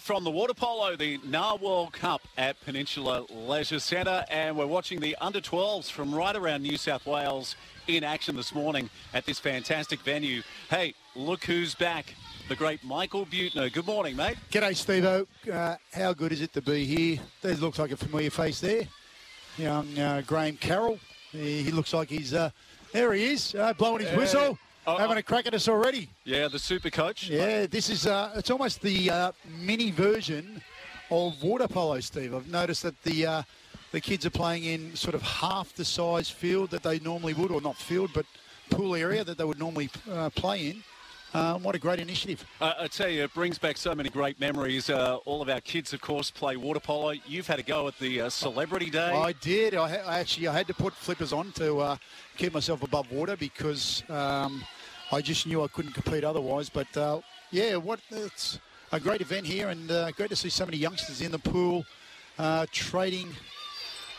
From the water polo, the NAR World Cup at Peninsula Leisure Centre, and we're watching the under 12s from right around New South Wales in action this morning at this fantastic venue. Hey, look who's back. The great Michael Buettner. Good morning, mate. G'day, Steve uh, how good is it to be here? There looks like a familiar face there. Young uh, Graham Carroll. He, he, looks like he's, uh, there he is, uh, blowing his whistle. Uh, having a crack at us already. Yeah, the super coach. Yeah, this is uh, it's almost the uh, mini version of water polo, Steve. I've noticed that the uh, the kids are playing in sort of half the size field that they normally would, or not field, but pool area that they would normally uh, play in. Um, what a great initiative. Uh, I tell you, it brings back so many great memories. Uh, all of our kids, of course, play water polo. You've had a go at the uh, Celebrity Day. I did. I, ha- I, actually I had to put flippers on to uh, keep myself above water because um, I just knew I couldn't compete otherwise. But uh, yeah, what it's a great event here, and uh, great to see so many youngsters in the pool uh, trading.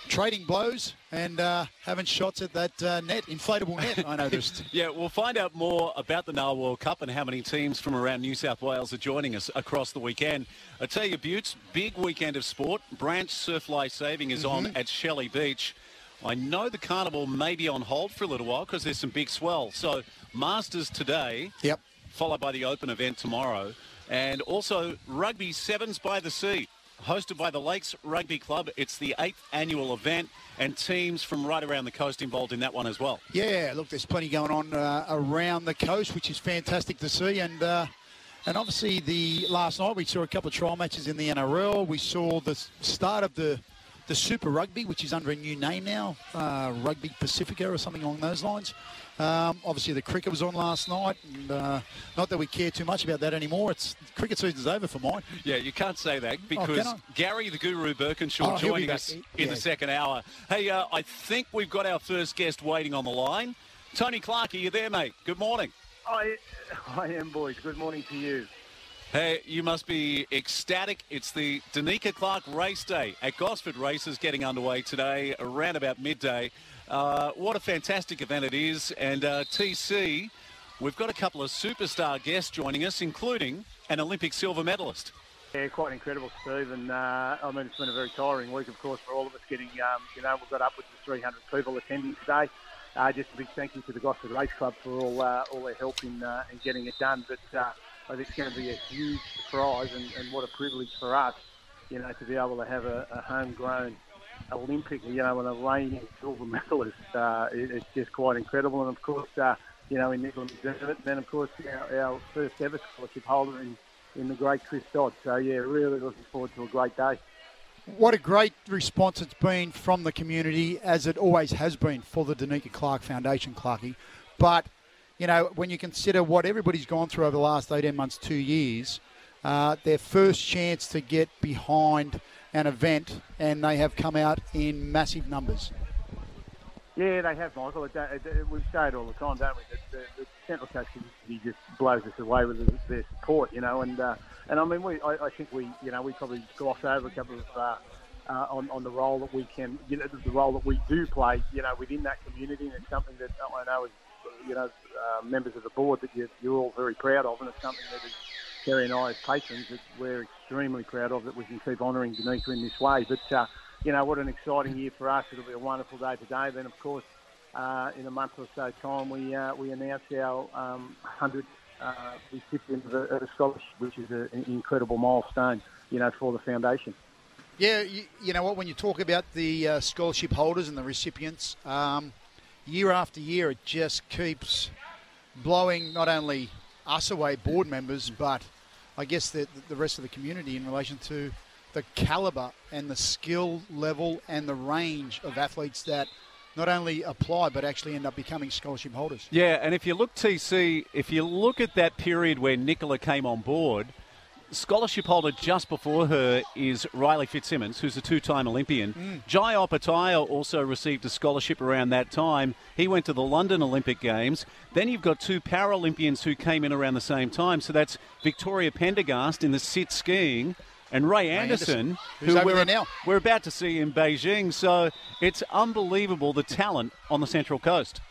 Trading blows and uh, having shots at that uh, net, inflatable net, I noticed. yeah, we'll find out more about the NAR World Cup and how many teams from around New South Wales are joining us across the weekend. I tell you, Buttes, big weekend of sport. Branch Surf Life Saving is mm-hmm. on at Shelley Beach. I know the carnival may be on hold for a little while because there's some big swell. So Masters today. Yep. Followed by the Open event tomorrow. And also Rugby Sevens by the Sea, hosted by the Lakes Rugby Club. It's the eighth annual event, and teams from right around the coast involved in that one as well. Yeah, look, there's plenty going on uh, around the coast, which is fantastic to see. And uh, and obviously, the last night we saw a couple of trial matches in the NRL. We saw the start of the the Super Rugby, which is under a new name now, uh, Rugby Pacifica or something along those lines. Um, obviously, the cricket was on last night, and uh, not that we care too much about that anymore. It's cricket season's over for mine. Yeah, you can't say that oh, because oh, Gary the Guru Birkinshaw oh, joining us in yeah. the second hour. Hey, uh, I think we've got our first guest waiting on the line. Tony Clark, are you there, mate? Good morning. I, I am, boys. Good morning to you. Hey, you must be ecstatic. It's the Danica Clark Race Day at Gosford Races getting underway today around about midday. Uh, what a fantastic event it is. And uh, TC, we've got a couple of superstar guests joining us, including an Olympic silver medalist. Yeah, quite incredible, Steve. And uh, I mean, it's been a very tiring week, of course, for all of us getting, um, you know, we've got upwards of 300 people attending today. Uh, just a big thank you to the Gosford Race Club for all uh, all their help in, uh, in getting it done. But I think it's going to be a huge surprise and, and what a privilege for us, you know, to be able to have a, a homegrown Olympic, you know, and a reigning silver medalist. Uh, it, it's just quite incredible. And of course, uh, you know, in Nicola McDermott, then of course our, our first ever scholarship holder in, in the great Chris Dodd. So yeah, really looking forward to a great day. What a great response it's been from the community, as it always has been for the Danica Clark Foundation, Clarky. But, you know, when you consider what everybody's gone through over the last 18 months, two years, uh, their first chance to get behind – an event, and they have come out in massive numbers. Yeah, they have, Michael. It, it, it, we say it all the time, don't we? The, the, the Central Coast community just blows us away with their support, you know. And uh, and I mean, we I, I, think we you know we probably gloss over a couple of uh, uh, on on the role that we can you know the role that we do play, you know, within that community, and it's something that I know is you know uh, members of the board that you, you're all very proud of, and it's something that is Kerry and I as patrons that we're extremely proud of that we can keep honouring Danica in this way. But, uh, you know, what an exciting year for us. It'll be a wonderful day today. Then, of course, uh, in a month or so time, we, uh, we announce our um, 100th uh, recipient of a, scholarship, which is an incredible milestone, you know, for the foundation. Yeah, you, you know what, when you talk about the uh, scholarship holders and the recipients, um, year after year it just keeps blowing not only us away, board members, but I guess the, the rest of the community in relation to the caliber and the skill level and the range of athletes that not only apply but actually end up becoming scholarship holders. Yeah, and if you look TC, if you look at that period where Nicola came on board, scholarship holder just before her is Riley Fitzsimmons, who's a two-time Olympian. Mm. Jai Opetaia also received a scholarship around that time. He went to the London Olympic Games. Then you've got two Paralympians who came in around the same time. So that's Victoria Pendergast in the sit skiing and Ray, Ray Anderson, Anderson, who we're, now. we're about to see in Beijing. So it's unbelievable the talent on the Central Coast.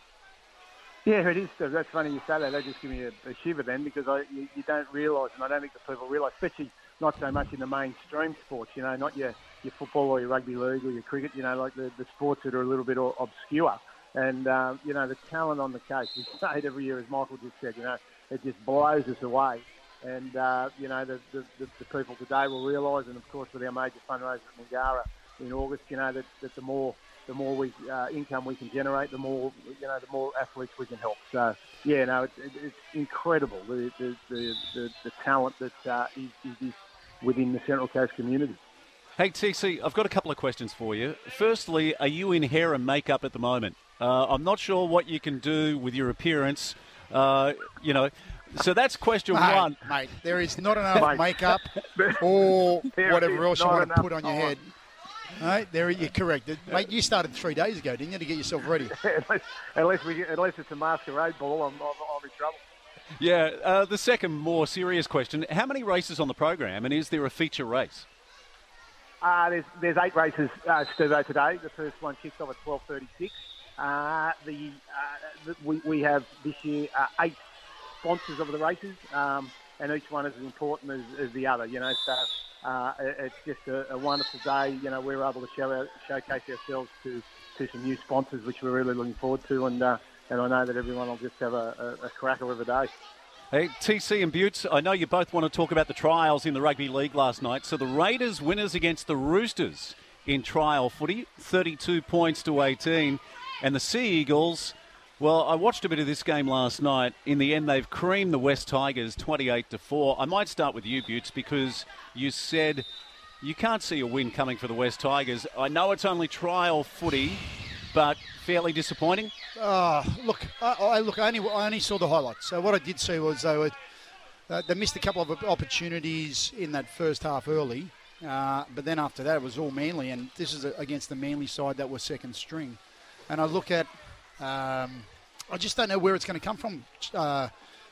Yeah, it is. That's funny you say that. That just give me a, a shiver then because I, you, you don't realise, and I don't think the people realise, especially not so much in the mainstream sports. You know, not your your football or your rugby league or your cricket. You know, like the, the sports that are a little bit obscure. And um, you know, the talent on the case. We say every year, as Michael just said. You know, it just blows us away. And uh, you know, the, the, the, the people today will realise, and of course, with our major fundraiser at Mingara in August, you know, that, that the more the more we, uh, income we can generate, the more you know, the more athletes we can help. So yeah, no, it's, it's incredible the the, the, the, the talent that uh, is, is within the Central Coast community. Hey TC, I've got a couple of questions for you. Firstly, are you in hair and makeup at the moment? Uh, I'm not sure what you can do with your appearance. Uh, you know, so that's question mate, one. Mate, there is not enough makeup or whatever else you want to put on your head. Right, there you're correct. Mate, you started three days ago, didn't you, to get yourself ready? unless, unless, we, unless it's a masquerade ball, I'm, I'm, I'm in trouble. Yeah, uh, the second more serious question, how many races on the program and is there a feature race? Uh, there's, there's eight races, uh, Stuvo, today. The first one kicks off at 12.36. Uh, the, uh, we, we have this year uh, eight sponsors of the races, um, and each one is as important as, as the other, you know, so uh, it's just a, a, wonderful day. You know, we're able to show our, showcase ourselves to, to some new sponsors, which we're really looking forward to, and uh, and I know that everyone will just have a, a, a cracker of a day. Hey, TC and Buttes, I know you both want to talk about the trials in the rugby league last night. So the Raiders winners against the Roosters in trial footy, 32 points to 18. And the Sea Eagles well, I watched a bit of this game last night. In the end, they've creamed the West Tigers 28 to 4. I might start with you, Butts, because you said you can't see a win coming for the West Tigers. I know it's only trial footy, but fairly disappointing. Uh, look, I, I look, I only, I only saw the highlights. So what I did see was they were uh, they missed a couple of opportunities in that first half early, uh, but then after that it was all Manly, and this is against the Manly side that was second string. And I look at um, I just don't know where it's going to come from, uh,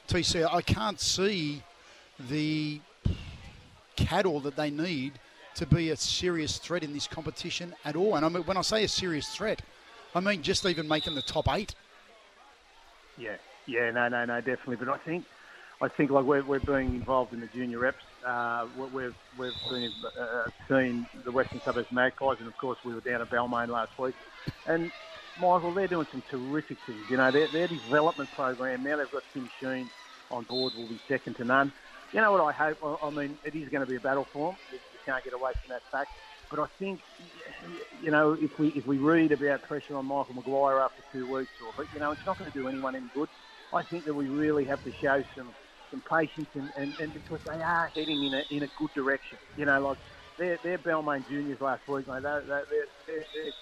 TC. I can't see the cattle that they need to be a serious threat in this competition at all. And I mean, when I say a serious threat, I mean just even making the top eight. Yeah, yeah, no, no, no, definitely. But I think, I think like we're, we're being involved in the junior reps. Uh, we've we've been, uh, seen the Western Suburbs Magpies, and of course we were down at Balmain last week, and Michael, they're doing some terrific things. You know, their, their development program, now they've got Tim Sheens on board, will be second to none. You know what I hope? I mean, it is going to be a battle for them. You can't get away from that fact. But I think, you know, if we if we read about pressure on Michael Maguire after two weeks, or but you know, it's not going to do anyone any good. I think that we really have to show some some patience, and, and, and because they are heading in a in a good direction. You know, like they're, Balmain juniors last week, mate. They're, they're, they're, they're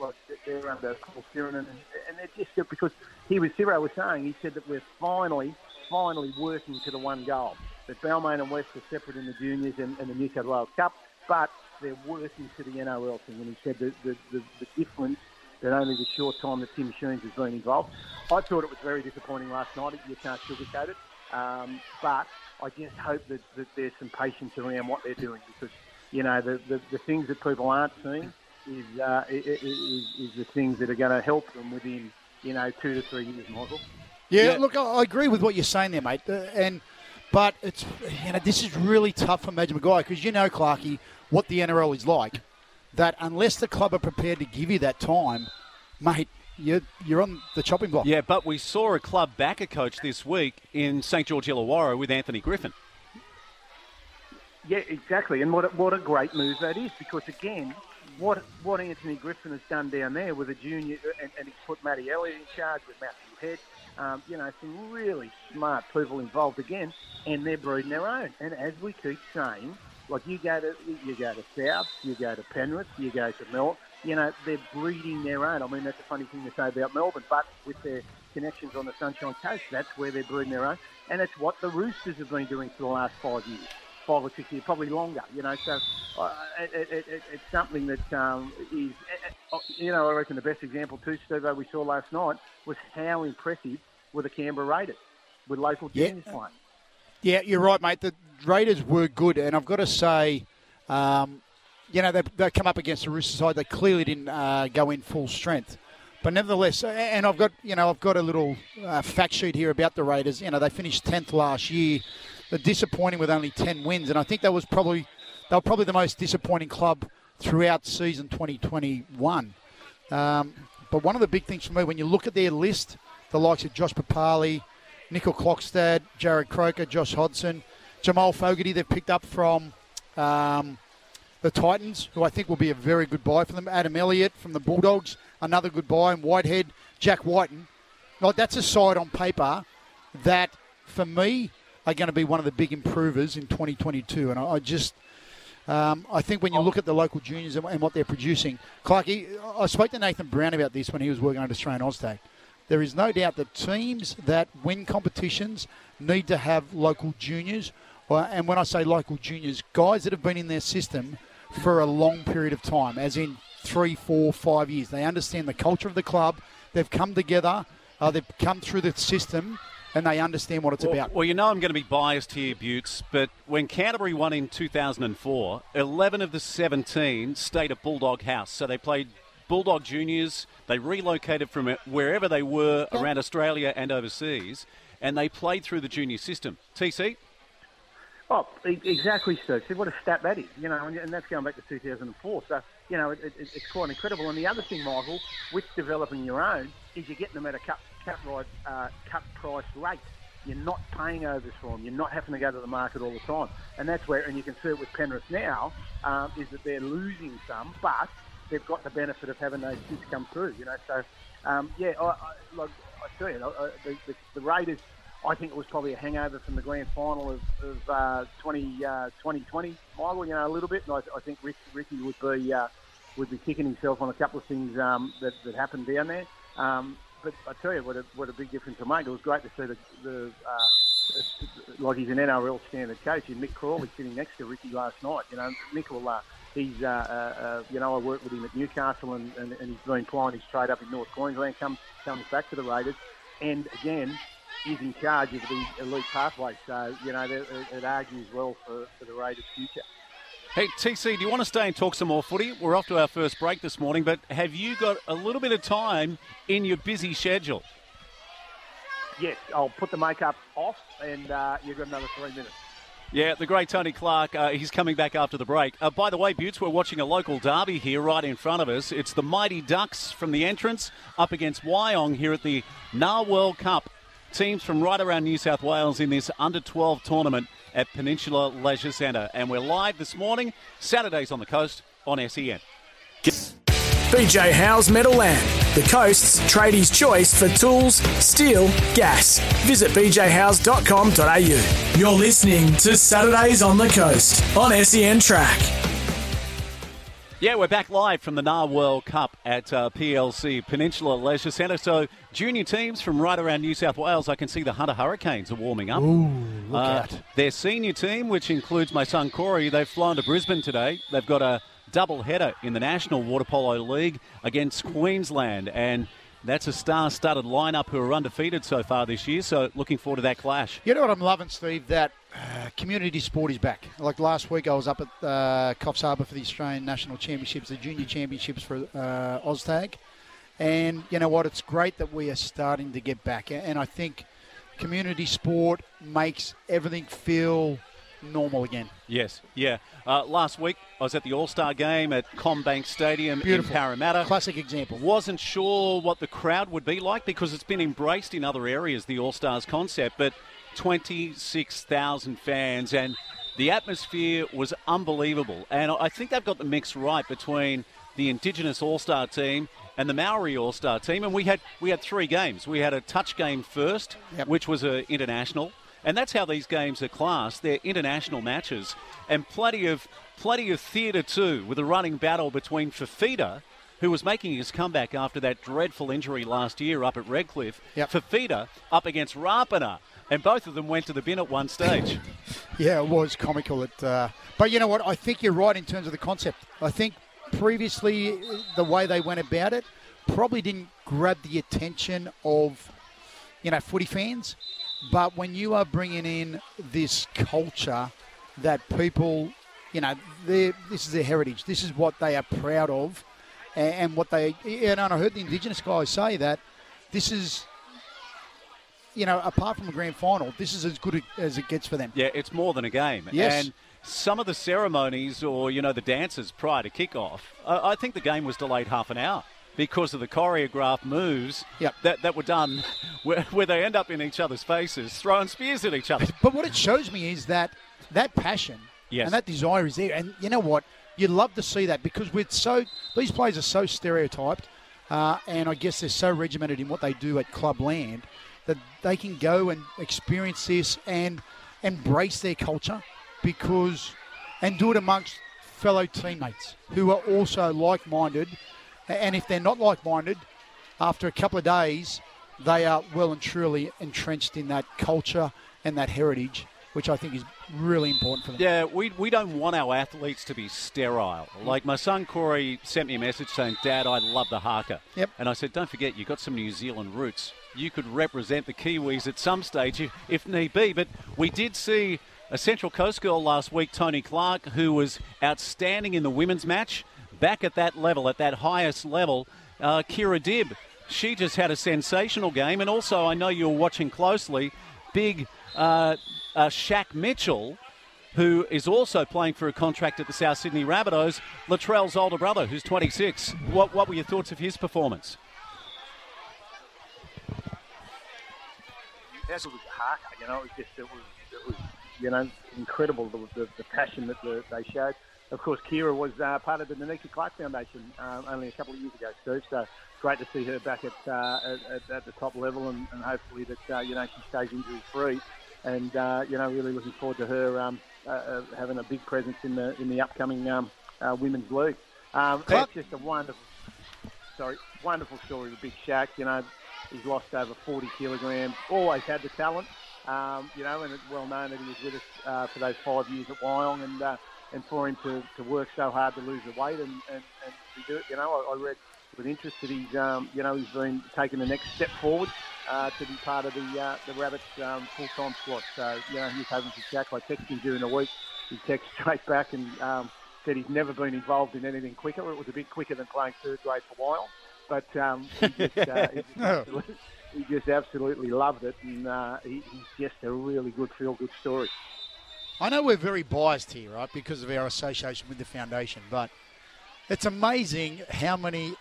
like they're under Paul Siren, and, and just because he was Ciro was saying he said that we're finally, finally working to the one goal. That Balmain and West are separate in the juniors and, and the New South Wales Cup, but they're working to the NRL thing. And he said that the, the, the difference that only the short time that Tim Sheens has been involved. I thought it was very disappointing last night. You can't sugarcoat it. Um, but I just hope that, that there's some patience around what they're doing because, you know, the, the, the things that people aren't seeing is, uh, is, is the things that are going to help them within you know two to three years, Michael. Yeah, yeah. look, I agree with what you're saying there, mate. Uh, and but it's you know this is really tough for Madge Maguire because you know, Clarkey, what the NRL is like. That unless the club are prepared to give you that time, mate, you're, you're on the chopping block. Yeah, but we saw a club backer coach this week in St George Illawarra with Anthony Griffin. Yeah, exactly. And what a, what a great move that is because, again, what what Anthony Griffin has done down there with a junior, and, and he's put Matty Elliott in charge with Matthew Head. Um, you know, some really smart people involved again, and they're breeding their own. And as we keep saying, like you go to you go to South, you go to Penrith, you go to Melbourne. You know, they're breeding their own. I mean, that's a funny thing to say about Melbourne, but with their connections on the Sunshine Coast, that's where they're breeding their own, and it's what the Roosters have been doing for the last five years five or six years, probably longer. You know, so uh, it, it, it, it's something that um, is, uh, you know, I reckon the best example too, Steve, we saw last night was how impressive were the Canberra Raiders with local teams yeah. playing. Yeah, you're right, mate. The Raiders were good, and I've got to say, um, you know, they, they come up against the Roosters side. They clearly didn't uh, go in full strength. But nevertheless, and I've got you know I've got a little uh, fact sheet here about the Raiders. You know they finished tenth last year they're disappointing with only 10 wins, and I think that was probably they were probably the most disappointing club throughout season 2021. Um, but one of the big things for me, when you look at their list, the likes of Josh Papali, Nickel Clockstad, Jarrod Croker, Josh Hodgson, Jamal Fogarty, they've picked up from um, the Titans, who I think will be a very good buy for them. Adam Elliott from the Bulldogs, another good buy. And Whitehead, Jack Wighton. Like, that's a side on paper that, for me, are going to be one of the big improvers in 2022. And I, just. Um, I think when you look at the local juniors and, and what they're producing, Clarky, I spoke to Nathan Brown about this when he was working on Australian Oztag. There is no doubt that teams that win competitions need to have local juniors. And when I say local juniors, guys that have been in their system for a long period of time, as in three, four, five years. They understand the culture of the club. They've come together. Uh, they've come through the system and they understand what it's well, about. Well, you know I'm going to be biased here, Butts, but when Canterbury won in 2004, 11 of the 17 stayed at Bulldog House. So they played Bulldog Juniors. They relocated from wherever they were around Australia and overseas, and they played through the junior system. TC? Oh, exactly, Steve. See what a stat that is, you know, and, that's going back to 2004. So, you know, it, it, it's quite incredible. And the other thing, Michael, with developing your own, is you're getting them at a cut, uh, cut price rate. You're not paying overs for them. You're not having to go to the market all the time. And that's where, and you can see it with Penrith now, um, is that they're losing some, but they've got the benefit of having those kids come through, you know. So, um, yeah, I, I, like, I tell you, I, the, the, the Raiders – I think it was probably a hangover from the grand final of, of uh, 20, uh, 2020, Michael, you know, a little bit. And I, I think Rick, Ricky would be uh, would be kicking himself on a couple of things um, that, that happened down there. Um, but I tell you, what a, what a big difference it made. It was great to see the, the uh, like he's an NRL standard coach, and Mick Crawley sitting next to Ricky last night. You know, Mick will, uh, he's, uh, uh, uh, you know, I worked with him at Newcastle, and, and, and he's been plying his trade up in North Queensland, comes, comes back to the Raiders. And again, is in charge of the elite pathway. So, you know, it, it argues well for, for the Raiders' future. Hey, TC, do you want to stay and talk some more footy? We're off to our first break this morning, but have you got a little bit of time in your busy schedule? Yes, I'll put the makeup off and uh, you've got another three minutes. Yeah, the great Tony Clark, uh, he's coming back after the break. Uh, by the way, Butts, we're watching a local derby here right in front of us. It's the Mighty Ducks from the entrance up against Wyong here at the NAR World Cup teams from right around New South Wales in this under 12 tournament at Peninsula Leisure Centre. And we're live this morning, Saturdays on the coast on SEN. BJ Howes Meadowland, the coast's tradies' choice for tools, steel, gas. Visit bjhowes.com.au. You're listening to Saturdays on the Coast on SEN Track. Yeah, we're back live from the NAR World Cup at uh, PLC Peninsula Leisure Centre. So, junior teams from right around New South Wales, I can see the Hunter Hurricanes are warming up. Ooh, look uh, out. Their senior team, which includes my son Corey, they've flown to Brisbane today. They've got a double header in the National Water Polo League against Queensland. And that's a star-studded lineup who are undefeated so far this year. So looking forward to that clash. You know what I'm loving, Steve? That uh, community sport is back. Like last week, I was up at uh, Coffs Harbour for the Australian National Championships, the Junior Championships for uh, OzTag, and you know what? It's great that we are starting to get back. And I think community sport makes everything feel normal again. Yes, yeah. Uh, last week I was at the All Star game at CommBank Stadium Beautiful. in Parramatta. Classic example. Wasn't sure what the crowd would be like because it's been embraced in other areas, the All Stars concept, but 26,000 fans and the atmosphere was unbelievable. And I think they've got the mix right between the Indigenous All Star team and the Maori All Star team. And we had we had three games. We had a touch game first, Yep. which was an international. And that's how these games are classed. They're international matches, and plenty of plenty of theatre too, with a running battle between Fifita, who was making his comeback after that dreadful injury last year up at Redcliffe. Yep. Fifita up against Rapana, and both of them went to the bin at one stage. Yeah, it was comical. At, uh, but you know what? I think you're right in terms of the concept. I think previously the way they went about it probably didn't grab the attention of you know footy fans. But when you are bringing in this culture that people, you know, this is their heritage. This is what they are proud of, and, and what they. And I heard the Indigenous guys say that this is you know, apart from a grand final, this is as good as it gets for them. Yeah, it's more than a game. Yes. And some of the ceremonies or, you know, the dances prior to kickoff, I, I think the game was delayed half an hour because of the choreographed moves Yep. that, that were done where, where they end up in each other's faces, throwing spears at each other. But what it shows me is that that passion Yes. and that desire is there. And you know what? You'd love to see that because we're so these players are so stereotyped, uh, and I guess they're so regimented in what they do at club land that they can go and experience this and embrace their culture because and do it amongst fellow teammates who are also like-minded. And if they're not like-minded, after a couple of days, they are well and truly entrenched in that culture and that heritage, which I think is really important for them. Yeah, we, we don't want our athletes to be sterile. Like my son Corey sent me a message saying, Dad, I love the haka. Yep. And I said, don't forget, you've got some New Zealand roots. You could represent the Kiwis at some stage if, if need be. But we did see a Central Coast girl last week, Tony Clark, who was outstanding in the women's match. Back at that level, at that highest level, uh, Kira Dibb. She just had a sensational game. And also, I know you're watching closely, big uh, uh, Shaq Mitchell who is also playing for a contract at the South Sydney Rabbitohs, Latrell's older brother, who's 26. What, what were your thoughts of his performance? as it was haka, you know, it was just it was it was you know incredible the, the, the passion that the, they showed. Of course, Kira was uh, part of the Danica Clark Foundation um, only a couple of years ago, Steve. So great to see her back at uh, at, at the top level, and, and hopefully that uh, you know she stays injury free. And uh, you know, really looking forward to her um, uh, having a big presence in the in the upcoming um, uh, women's league. Um, it's just a wonderful, sorry, wonderful story with Big Shaq. You know, he's lost over 40 kilograms. Always had the talent, um, you know, and it's well known that he was with us uh, for those five years at Wyong, and uh, and for him to, to work so hard to lose the weight and, and, and to do it, you know, I, I read with interest that he's, um, you know, he's been taking the next step forward uh, to be part of the uh, the Rabbits um, full-time squad. So, you know, he's having to Jack. I texted him during the week. He texted straight back and um, said he's never been involved in anything quicker. It was a bit quicker than playing third grade for Wyong. But um, he, just, uh, he, just absolutely, he just absolutely loved it, and uh, he, he's just a really good feel-good story. I know we're very biased here, right, because of our association with the foundation, but it's amazing how many,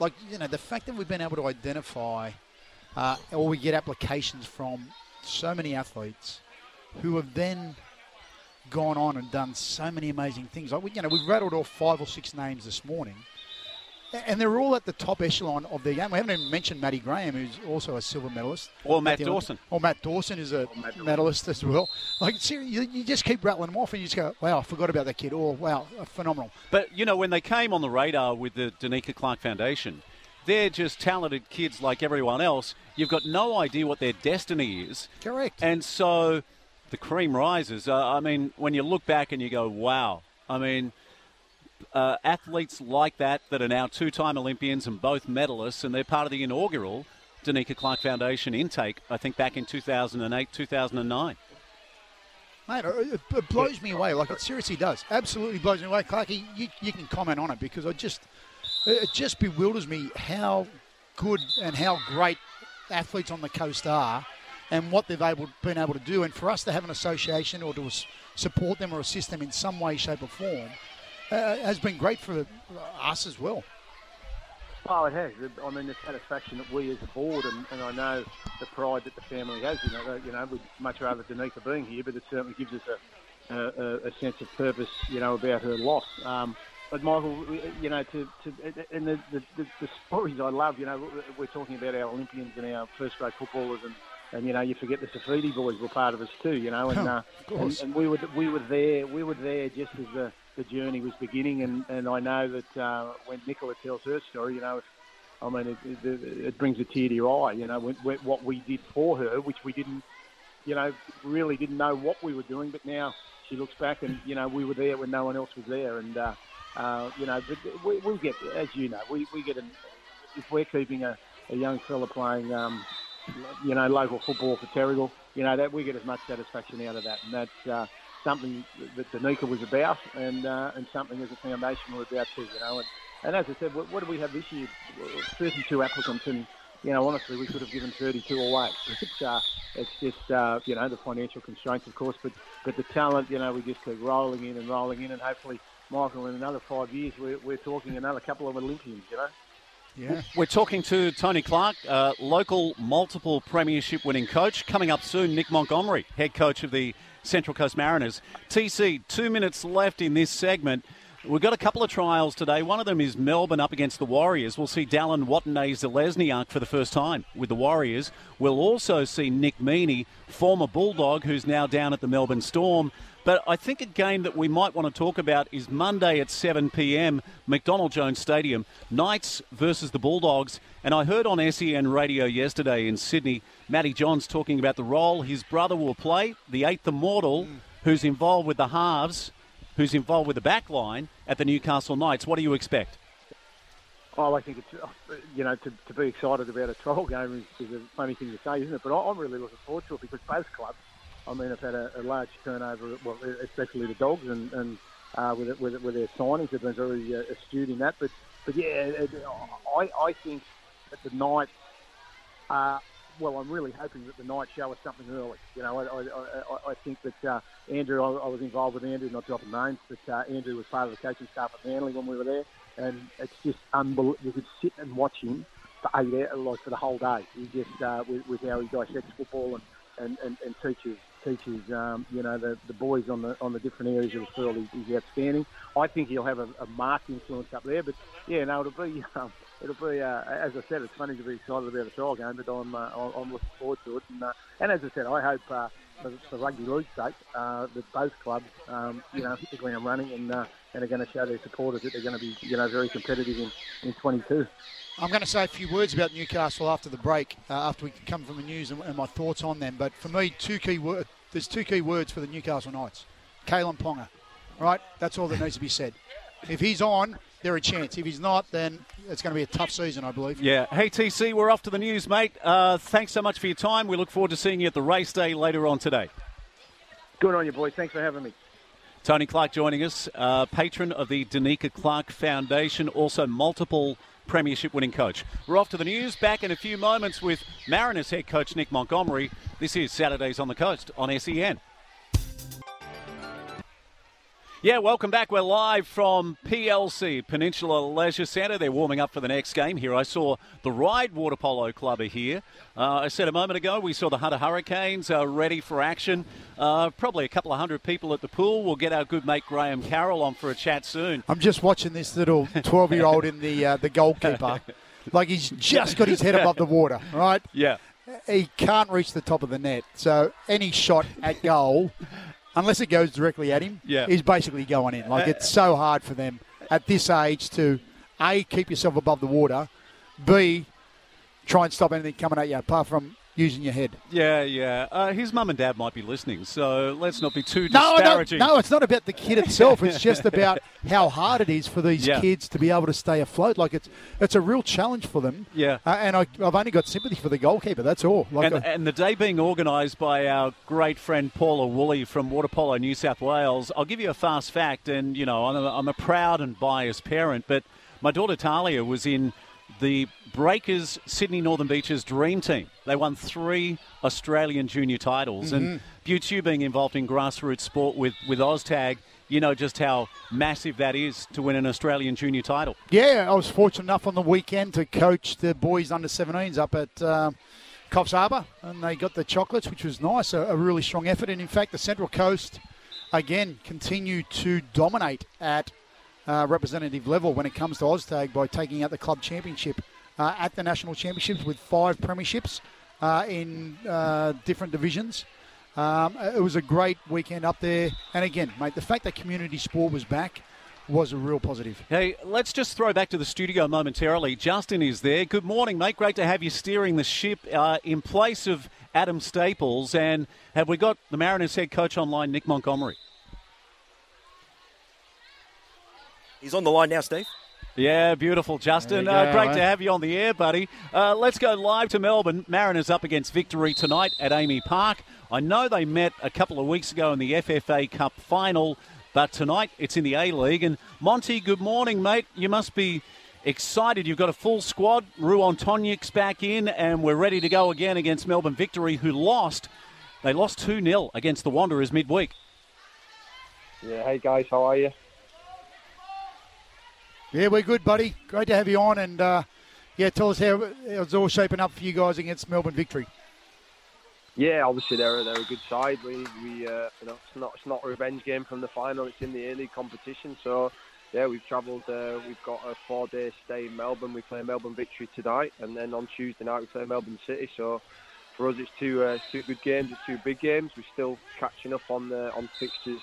like, you know, the fact that we've been able to identify uh, or we get applications from so many athletes who have then gone on and done so many amazing things. Like, we, you know, we've rattled off five or six names this morning. And they're all at the top echelon of their game. We haven't even mentioned Matty Graham, who's also a silver medalist. Or Matt At the Olymp- Dawson. Or Matt Dawson is a medalist as well. Like, you, you just keep rattling them off and you just go, wow, I forgot about that kid. Or, wow, phenomenal. But, you know, when they came on the radar with the Danica Clark Foundation, they're just talented kids like everyone else. You've got no idea what their destiny is. Correct. And so the cream rises. Uh, I mean, when you look back and you go, wow. I mean, uh, athletes like that that are now two-time Olympians and both medalists, and they're part of the inaugural Danica Clark Foundation intake, I think back in 2008, 2009. Mate, it, blows me away. Like, it seriously does. Absolutely blows me away. Clarky, you, you can comment on it because I just, it it just bewilders me how good and how great athletes on the coast are and what they've able, been able to do. And for us to have an association or to support them or assist them in some way, shape, or form uh, has been great for us as well. Oh, it has. I mean, the satisfaction that we as a board, and, and I know the pride that the family has. You know, you know, we'd much rather Danica being here, but it certainly gives us a, a, a sense of purpose. You know, about her loss. Um, but Michael, you know, to, to and the, the, the, stories I love. You know, we're talking about our Olympians and our first grade footballers, and, and you know, you forget the Saifiti boys were part of us too. You know, and uh, and, and we were we were there. We were there just as the the journey was beginning, and, and I know that uh, when Nicola tells her story, you know, I mean, it, it, it brings a tear to your eye. You know, when, when, what we did for her, which we didn't, you know, really didn't know what we were doing, but now she looks back and you know we were there when no one else was there, and uh, uh, you know, but we, we'll get, as you know, we, we get an, if we're keeping a, a young fella playing, um, you know, local football for Terrigal, you know, that we get as much satisfaction out of that, and that's. Uh, Something that Danica was about, and uh, and something as a foundation we're about too, you know. And, and as I said, what, what do we have this year? 32 applicants, and you know, honestly, we could have given 32 away. It's, uh, it's just, uh, you know, the financial constraints, of course, but, but the talent, you know, we just keep rolling in and rolling in, and hopefully, Michael, in another five years, we're, we're talking another couple of Olympians, you know. Yeah. We're talking to Tony Clark, uh, local multiple premiership winning coach. Coming up soon, Nick Montgomery, head coach of the Central Coast Mariners. TC, two minutes left in this segment. We've got a couple of trials today. One of them is Melbourne up against the Warriors. We'll see Dallin Watene-Zelezniak for the first time with the Warriors. We'll also see Nick Meaney, former Bulldog, who's now down at the Melbourne Storm. But I think a game that we might want to talk about is Monday at 7 p.m. McDonald Jones Stadium, Knights versus the Bulldogs. And I heard on SEN radio yesterday in Sydney, Matty Johns talking about the role his brother will play, the eighth immortal, who's involved with the halves, who's involved with the back line at the Newcastle Knights. What do you expect? Oh, I think it's, uh, you know, to, to be excited about a trial game is, is a funny thing to say, isn't it? But I'm really looking forward to it because both clubs, I mean, have had a, a large turnover, well, especially the Dogs, and, and uh, with, with, with their signings, they've been very uh, astute in that. But, but yeah, it, I, I think that the Knights, uh, well, I'm really hoping that the night show us something early. You know, I, I, I, think that uh, Andrew, I, I was involved with Andrew, not dropping names, but uh, Andrew was part of the coaching staff at Manly when we were there, and it's just unbelievable. You could sit and watch him for eight hours, like for the whole day. He just uh, with, with how he dissects football and, and, and, and teaches teaches um, you know the, the boys on the on the different areas of the field. He's, he's outstanding. I think he'll have a, a marked influence up there. But yeah, no, it'll be um, it'll be uh, as I said, it's funny to be excited about a trial game, but I'm uh, I'm looking forward to it. And, uh, and as I said, I hope. Uh, for, for rugby league's sake, uh, that both clubs, um, you know, hit the ground running and uh, and are going to show their supporters that they're going to be, you know, very competitive in, in 22. I'm going to say a few words about Newcastle after the break, uh, after we come from the news and, and, my thoughts on them. But for me, two key word, there's two key words for the Newcastle Knights. Kalyn Ponga, right? That's all that needs to be said. If he's on, they're a chance. If he's not, then it's going to be a tough season, I believe. Yeah. Hey, TC, we're off to the news, mate. Uh, thanks so much for your time. We look forward to seeing you at the race day later on today. Good on you, boys. Thanks for having me. Tony Clark joining us, uh, patron of the Danica Clark Foundation, also multiple premiership winning coach. We're off to the news. Back in a few moments with Mariners head coach Nick Montgomery. This is Saturdays on the Coast on SEN. Yeah, welcome back. We're live from PLC, Peninsula Leisure Centre. They're warming up for the next game here. I saw the Ryde Water Polo Club are here. Uh, I said a moment ago we saw the Hunter Hurricanes uh, ready for action. Uh, probably a couple of hundred people at the pool. We'll get our good mate Graham Carroll on for a chat soon. I'm just watching this little 12 year old in the uh, the goalkeeper. like he's just got his head above the water, right? Yeah. He can't reach the top of the net. So any shot at goal unless it goes directly at him, yeah. he's basically going in. Like it's so hard for them at this age to a keep yourself above the water, b try and stop anything coming at you apart from using your head. Yeah, yeah. Uh, his mum and dad might be listening, so let's not be too no, disparaging. No, no, it's not about the kid itself. It's just about how hard it is for these Yeah. kids to be able to stay afloat. Like it's it's a real challenge for them. Yeah. Uh, and I, I've only got sympathy for the goalkeeper. That's all. Like And, I- and the day being organised by our great friend Paula Woolley from Water Polo New South Wales. I'll give you a fast fact, and you know I'm a, I'm a proud and biased parent, but my daughter Talia was in the Breakers Sydney Northern Beaches Dream Team. They won three Australian junior titles, and Butts, you being involved in grassroots sport with with OzTag, you know just how massive that is to win an Australian junior title. Yeah, I was fortunate enough on the weekend to coach the boys under 17s up at um, Coffs Harbour, and they got the chocolates, which was nice. A, a really strong effort, and in fact, the Central Coast again continue to dominate at uh, representative level when it comes to OzTag by taking out the club championship uh, at the national championships with five premierships uh, in uh, different divisions. Um, it was a great weekend up there, and again, mate, the fact that community sport was back was a real positive. Hey, let's just throw back to the studio momentarily. Justin is there. Good morning, mate. Great to have you steering the ship uh, in place of Adam Staples. And have we got the Mariners head coach online, Nick Montgomery? He's on the line now, Steve. Yeah, beautiful, Justin. There you Uh, great to have you on the air, buddy. Uh, let's go live to Melbourne. Mariners up against victory tonight at AAMI Park. I know they met a couple of weeks ago in the FFA Cup final, but tonight it's in the A League. And Monty, good morning, mate. You must be excited. You've got a full squad. Ruon Tongyik's back in, and we're ready to go again against Melbourne Victory, who lost. They lost 2 0 against the Wanderers midweek. Yeah, hey guys, how are you? Yeah, we're good, buddy. Great to have you on, and uh, yeah, tell us how it's all shaping up for you guys against Melbourne Victory. Yeah, obviously they're they're a good side. We we uh, you know it's not it's not a revenge game from the final. It's in the early competition. So yeah, we've travelled. Uh, we've got a four day stay in Melbourne. We play Melbourne Victory tonight, and then on Tuesday night we play Melbourne City. So for us, it's two uh, two good games. It's two big games. We're still catching up on the on fixtures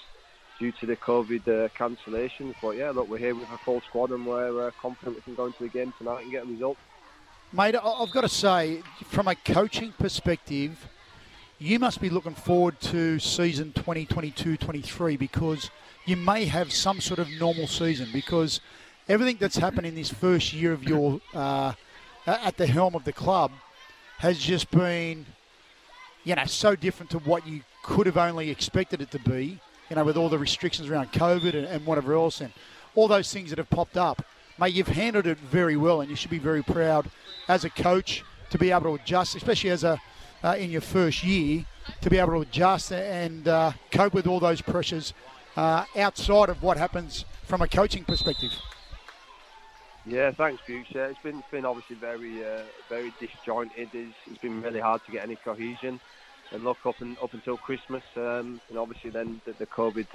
due to the COVID uh, cancellations. But yeah, look, we're here with a full squad, and we're uh, confident we can go into the game tonight and get a result. Mate, I've got to say, from a coaching perspective, you must be looking forward to season 2022-23 because you may have some sort of normal season because everything that's happened in this first year of your uh, at the helm of the club has just been, you know, so different to what you could have only expected it to be you know, with all the restrictions around COVID and, and whatever else, and all those things that have popped up. Mate, you've handled it very well, and you should be very proud as a coach to be able to adjust, especially as a uh, in your first year, to be able to adjust and uh, cope with all those pressures uh, outside of what happens from a coaching perspective. Yeah, thanks. Yeah, it's been been obviously very uh, very disjointed. It's, it's been really hard to get any cohesion and look up and up until Christmas, um, and obviously then the, the COVID,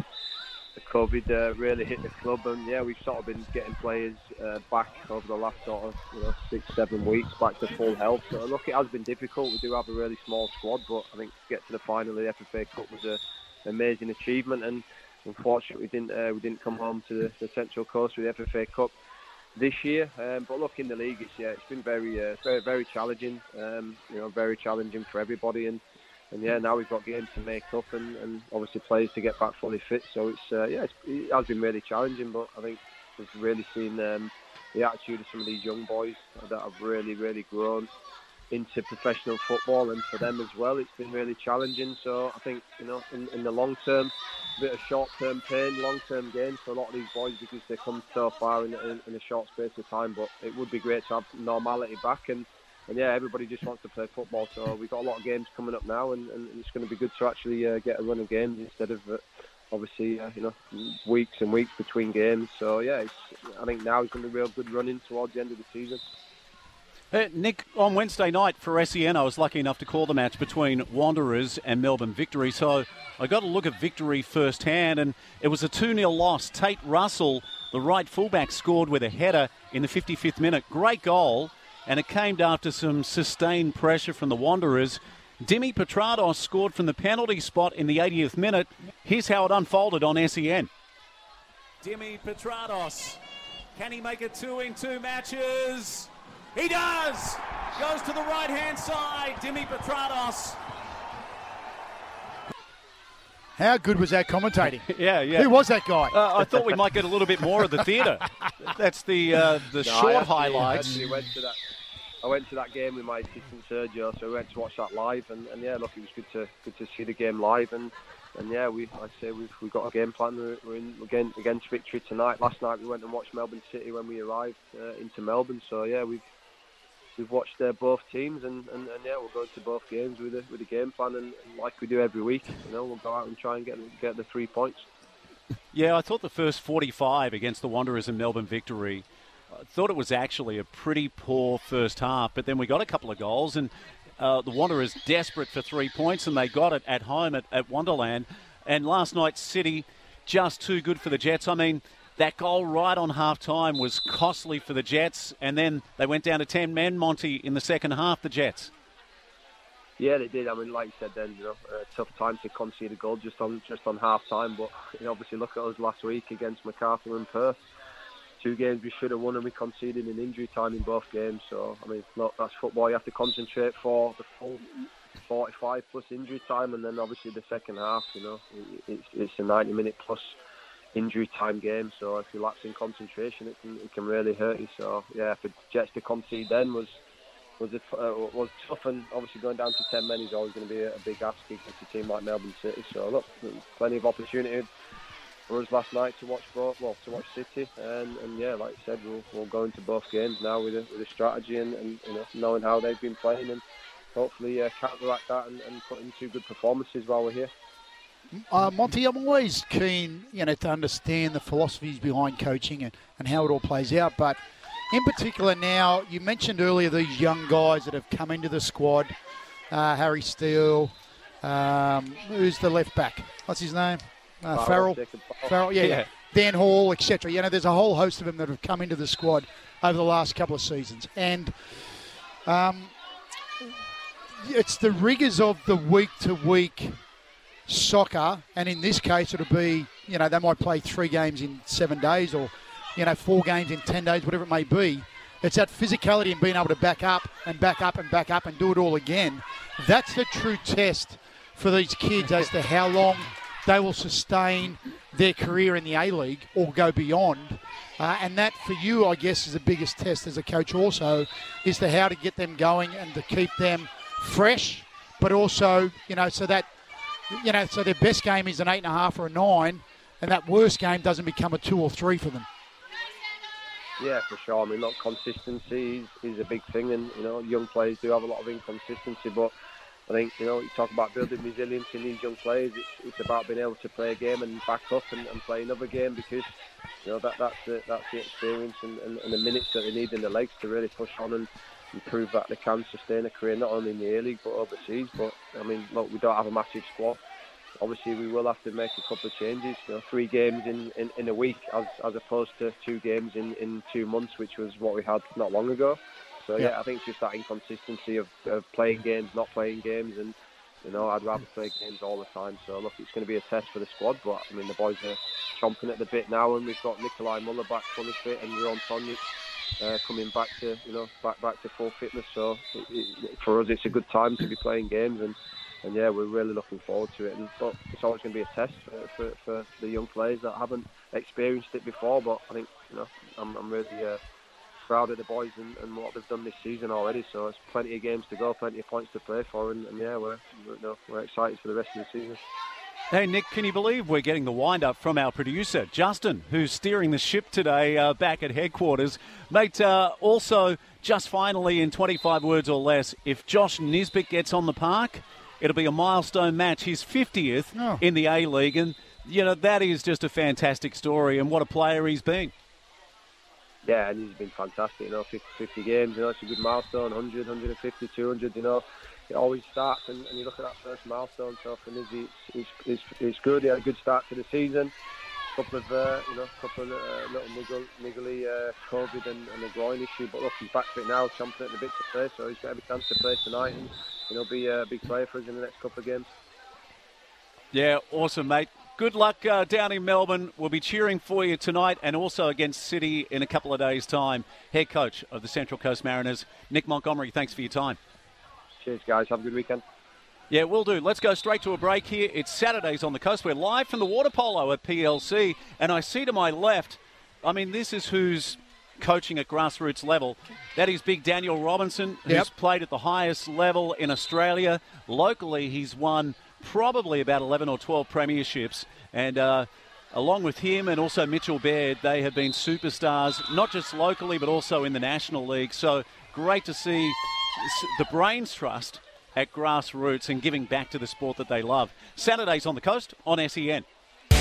the COVID uh, really hit the club, and yeah, we've sort of been getting players uh, back over the last sort of you know six, seven weeks back to full health. So look, it has been difficult. We do have a really small squad, but I think to get to the final of the FFA Cup was a, an amazing achievement, and unfortunately we didn't uh, we didn't come home to the, the Central Coast with the FFA Cup this year. Um, but look, in the league, it's yeah, it's been very, uh, very, very challenging. Um, you know, very challenging for everybody, and and yeah, now we've got games to make up and, and obviously players to get back fully fit. So it's uh, yeah, it's, it has been really challenging, but I think we've really seen um, the attitude of some of these young boys that have really, really grown into professional football, and for them as well, it's been really challenging. So I think you know, in, in the long term, a bit of short-term pain, long-term gain for a lot of these boys because they come so far in, in, in a short space of time. But it would be great to have normality back and and yeah, everybody just wants to play football. So we've got a lot of games coming up now, and, and it's going to be good to actually uh, get a run of games instead of uh, obviously uh, you know weeks and weeks between games. So yeah, I think now is going to be a real good running towards the end of the season. Nick, on Wednesday night for SEN, I was lucky enough to call the match between Wanderers and Melbourne Victory. So I got a look at Victory firsthand, and it was a 2 0 loss. Tate Russell, the right fullback, scored with a header in the 55th minute. Great goal and it came after some sustained pressure from the Wanderers. Dimi Petratos scored from the penalty spot in the 80th minute. Here's how it unfolded on SEN. Dimi Petratos. Can he make it two in two matches? He does! Goes to the right hand side. Dimi Petratos. How good was that commentating? yeah, yeah. Who was that guy? Uh, I thought we might get a little bit more of the theatre. That's the uh, the no, short actually, highlights. I went to that. Game with my assistant Sergio, so we went to watch that live, and, and yeah, look, it was good to good to see the game live, and and yeah, we I say we've we got a game plan. We're, we're in again against victory tonight. Last night we went and watched Melbourne City when we arrived uh, into Melbourne, so yeah, we've we've watched uh, both teams, and, and, and, yeah, we'll go to both games with a with a game plan, and, and, like we do every week, you know, we'll go out and try and get get the three points. Yeah, I thought the first 45 against the Wanderers and Melbourne victory. Thought it was actually a pretty poor first half, but then we got a couple of goals, and uh, the Wanderers desperate for three points, and they got it at home at, at Wonderland. And last night, City just too good for the Jets. I mean, that goal right on half time was costly for the Jets, and then they went down to 10 men, Monty, in the second half, the Jets. Yeah, they did. I mean, like you said, then you know, a tough time to concede a goal just on just on half time. But you know, obviously, look at us last week against Macarthur and Perth. Two games we should have won, and we conceded in injury time in both games. So I mean, look, that's football. You have to concentrate for the full 45 plus injury time, and then obviously the second half. You know, it's it's a 90 minute plus injury time game. So if you lapse in concentration, it can it can really hurt you. So yeah, for Jets to concede then was was a, uh, was tough, and obviously going down to ten men is always going to be a, a big ask against a team like Melbourne City. So look, plenty of opportunity for us last night to watch both, well, to watch City, and, and yeah, like I said, we'll, we'll go into both games now with a, with a strategy and, and you know knowing how they've been playing and hopefully uh, counteract that and, and put in two good performances while we're here. Uh, Monty, I'm always keen, you know, to understand the philosophies behind coaching and, and how it all plays out. But in particular, now you mentioned earlier these young guys that have come into the squad. Uh, Harry Steele, um, who's the left back? What's his name? Uh, Farrell. Farrell, yeah, yeah. Yeah. Dan Hall, etc. You know, there's a whole host of them that have come into the squad over the last couple of seasons, and um, it's the rigors of the week to week soccer, and in this case, it'll be you know they might play three games in seven days, or you know four games in ten days, whatever it may be. It's that physicality and being able to back up and back up and back up and do it all again. That's the true test for these kids as to how long they will sustain their career in the A League or go beyond. Uh, and that for you, I guess, is the biggest test as a coach. Also, is to how to get them going and to keep them fresh, but also you know so that you know so their best game is an eight and a half or a nine, and that worst game doesn't become a two or three for them. Yeah, for sure. I mean, look, consistency is, is a big thing, and you know, young players do have a lot of inconsistency. But I think you know, you talk about building resilience in these young players. It's, it's about being able to play a game and back up and, and play another game because you know that that's the that's the experience and, and, and the minutes that they need in the legs to really push on and, and prove that they can sustain a career not only in the A League but overseas. But I mean, look, we don't have a massive squad obviously we will have to make a couple of changes. You know, three games in, in, in a week as as opposed to two games in, in two months, which was what we had not long ago. So yeah, Yeah. I think it's just that inconsistency of, of playing games, not playing games, and you know I'd rather play games all the time. So look, it's going to be a test for the squad, but I mean the boys are chomping at the bit now, and we've got Nikolai Muller back fully fit and Ruon Tongyik. Uh, coming back to you know back back to full fitness, so it, it, for us it's a good time to be playing games, and and yeah, we're really looking forward to it. And but it's always going to be a test for, for, for the young players that haven't experienced it before. But I think you know I'm, I'm really uh, proud of the boys and, and what they've done this season already. So it's plenty of games to go, plenty of points to play for, and, and yeah, we're we're, you know, we're excited for the rest of the season. Hey, Nick, can you believe we're getting the wind up from our producer, Justin, who's steering the ship today uh, back at headquarters? Mate, uh, also, just finally, in 25 words or less, if Josh Nisbet gets on the park, it'll be a milestone match, his 50th Oh. in the A League. And, you know, that is just a fantastic story, and what a player he's been. Yeah, and he's been fantastic. You know, 50, 50 games. You know, it's a good milestone. 100, 150, 200. You know, it always starts, and, and you look at that first milestone. So for Nizzy, it's, it's, it's, it's good. He had a good start to the season. Couple of, uh, you know, couple of uh, little niggle, niggly uh, COVID and, and a groin issue, but look, he's back it now, chomping at the bit to play, so he's got every chance to play tonight, and you know, be a big player for us in the next couple of games. Yeah, awesome, mate. Good luck uh, down in Melbourne. We'll be cheering for you tonight and also against City in a couple of days' time. Head coach of the Central Coast Mariners, Nick Montgomery, thanks for your time. Cheers, guys. Have a good weekend. Yeah, we'll do. Let's go straight to a break here. It's Saturdays on the coast. We're live from the water polo at PLC, and I see to my left, I mean, this is who's coaching at grassroots level. That is Big Daniel Robinson, who's Yep. played at the highest level in Australia. Locally, he's won probably about 11 or 12 premierships, and uh, along with him and also Mitchell Baird, they have been superstars, not just locally, but also in the National League. So great to see the Brains Trust at grassroots and giving back to the sport that they love. Saturdays on the coast on SEN.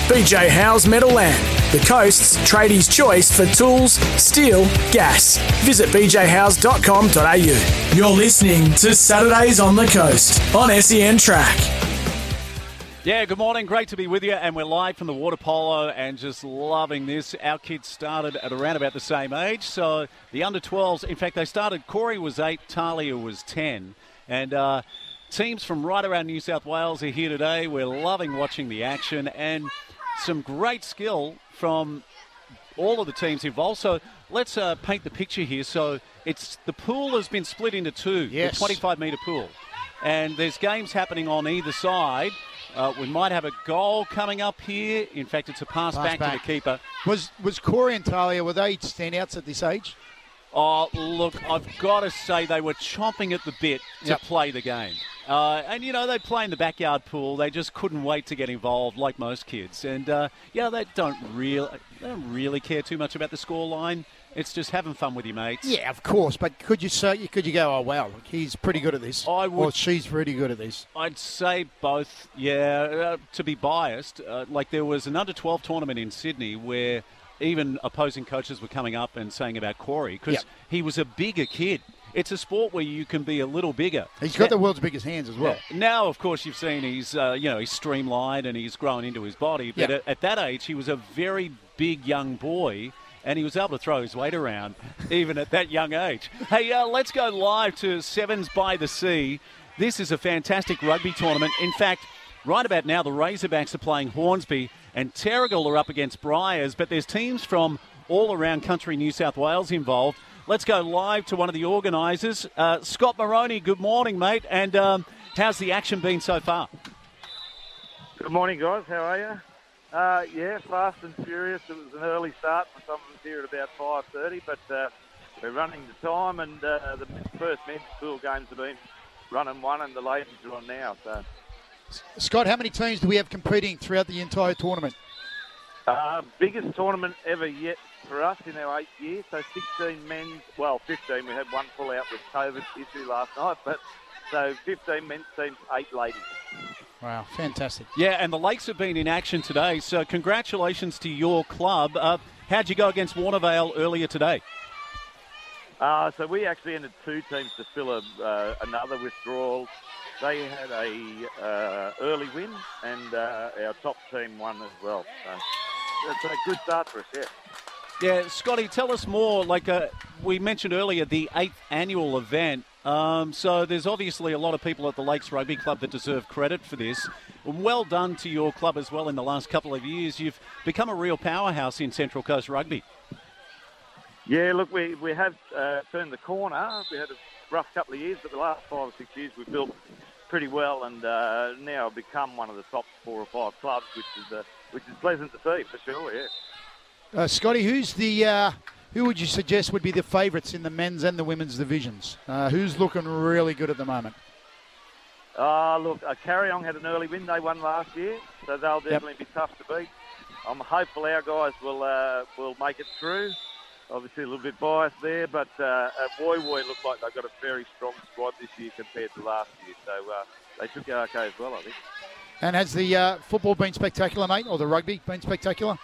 BJ Howe's Meadowland, the coast's tradies' choice for tools, steel, gas. Visit bjhowes.com.au. You're listening to Saturdays on the Coast on SEN Track. Yeah, good morning. Great to be with you. And we're live from the water polo and just loving this. Our kids started at around about the same age. So the under 12s, in fact, they started, Corey was eight, Talia was 10. And uh, teams from right around New South Wales are here today. We're loving watching the action and some great skill from all of the teams involved. So let's uh, paint the picture here. So it's the pool has been split into two, Yes. the 25 metre pool, and there's games happening on either side. Uh, we might have a goal coming up here. In fact, it's a pass, Pass back, to the keeper. Was was Corey and Talia were they standouts at this age? Oh, look, I've got to say they were chomping at the bit to Yep. play the game. Uh, and you know they play in the backyard pool. They just couldn't wait to get involved, like most kids. And uh, yeah, they don't really, they don't really care too much about the score line. It's just having fun with your mates. Yeah, of course. But could you say could you go? Oh wow, he's pretty good at this. I would- Or she's pretty good at this. I'd say both. Yeah, uh, to be biased, uh, like there was an under 12 tournament in Sydney where even opposing coaches were coming up and saying about Corey because Yep. he was a bigger kid. It's a sport where you can be a little bigger. He's got the world's biggest hands as well. Now, of course, you've seen he's uh, you know he's streamlined and he's grown into his body. But Yeah. at, at that age, he was a very big young boy, and he was able to throw his weight around even at that young age. Hey, uh, let's go live to Sevens by the Sea. This is a fantastic rugby tournament. In fact, right about now, the Razorbacks are playing Hornsby, and Terrigal are up against Briars. But there's teams from all around country New South Wales involved. Let's go live to one of the organisers. Uh, Scott Maroney, good morning, mate. And um, how's the action been so far? Good morning, guys. How are you? Uh, yeah, fast and furious. It was an early start for some of us here at about 5.30, but uh, we're running to time, and uh, the first men's pool games have been running one, and the ladies are on now. So, Scott, how many teams do we have competing throughout the entire tournament? uh, biggest tournament ever yet for us in our eight years. So 16 men's, well, 15. We had one pull out with COVID issue last night, but so 15 men's teams, eight ladies. Wow, fantastic. Yeah, and the Lakes have been in action today, so congratulations to your club. Uh, how'd you go against Warnervale earlier today? Uh, so we actually ended two teams to fill a, uh, another withdrawal. They had a uh, early win, and uh, our top team won as well. So it's a good start for us, yeah. Yeah, Scotty, tell us more. Like uh, we mentioned earlier, the eighth annual event. Um, so there's obviously a lot of people at the Lakes Rugby Club that deserve credit for this. Well done to your club as well in the last couple of years. You've become a real powerhouse in Central Coast Rugby. Yeah, look, we, we have uh, turned the corner. We had a rough couple of years, but the last five or six years we've built pretty well and uh, now become one of the top four or five clubs, which is uh, which is pleasant to see for sure. Yeah. Uh, Scotty, who's the uh, who would you suggest would be the favourites in the men's and the women's divisions? Uh, who's looking really good at the moment? Uh, look, uh, Kariong had an early win. They won last year, so they'll definitely be tough to beat. I'm hopeful our guys will uh, will make it through. Obviously, a little bit biased there, but uh, Woy Woy look like they've got a very strong squad this year compared to last year. So uh, they should go okay as well, I think. And has the uh, football been spectacular, mate, or the rugby been spectacular?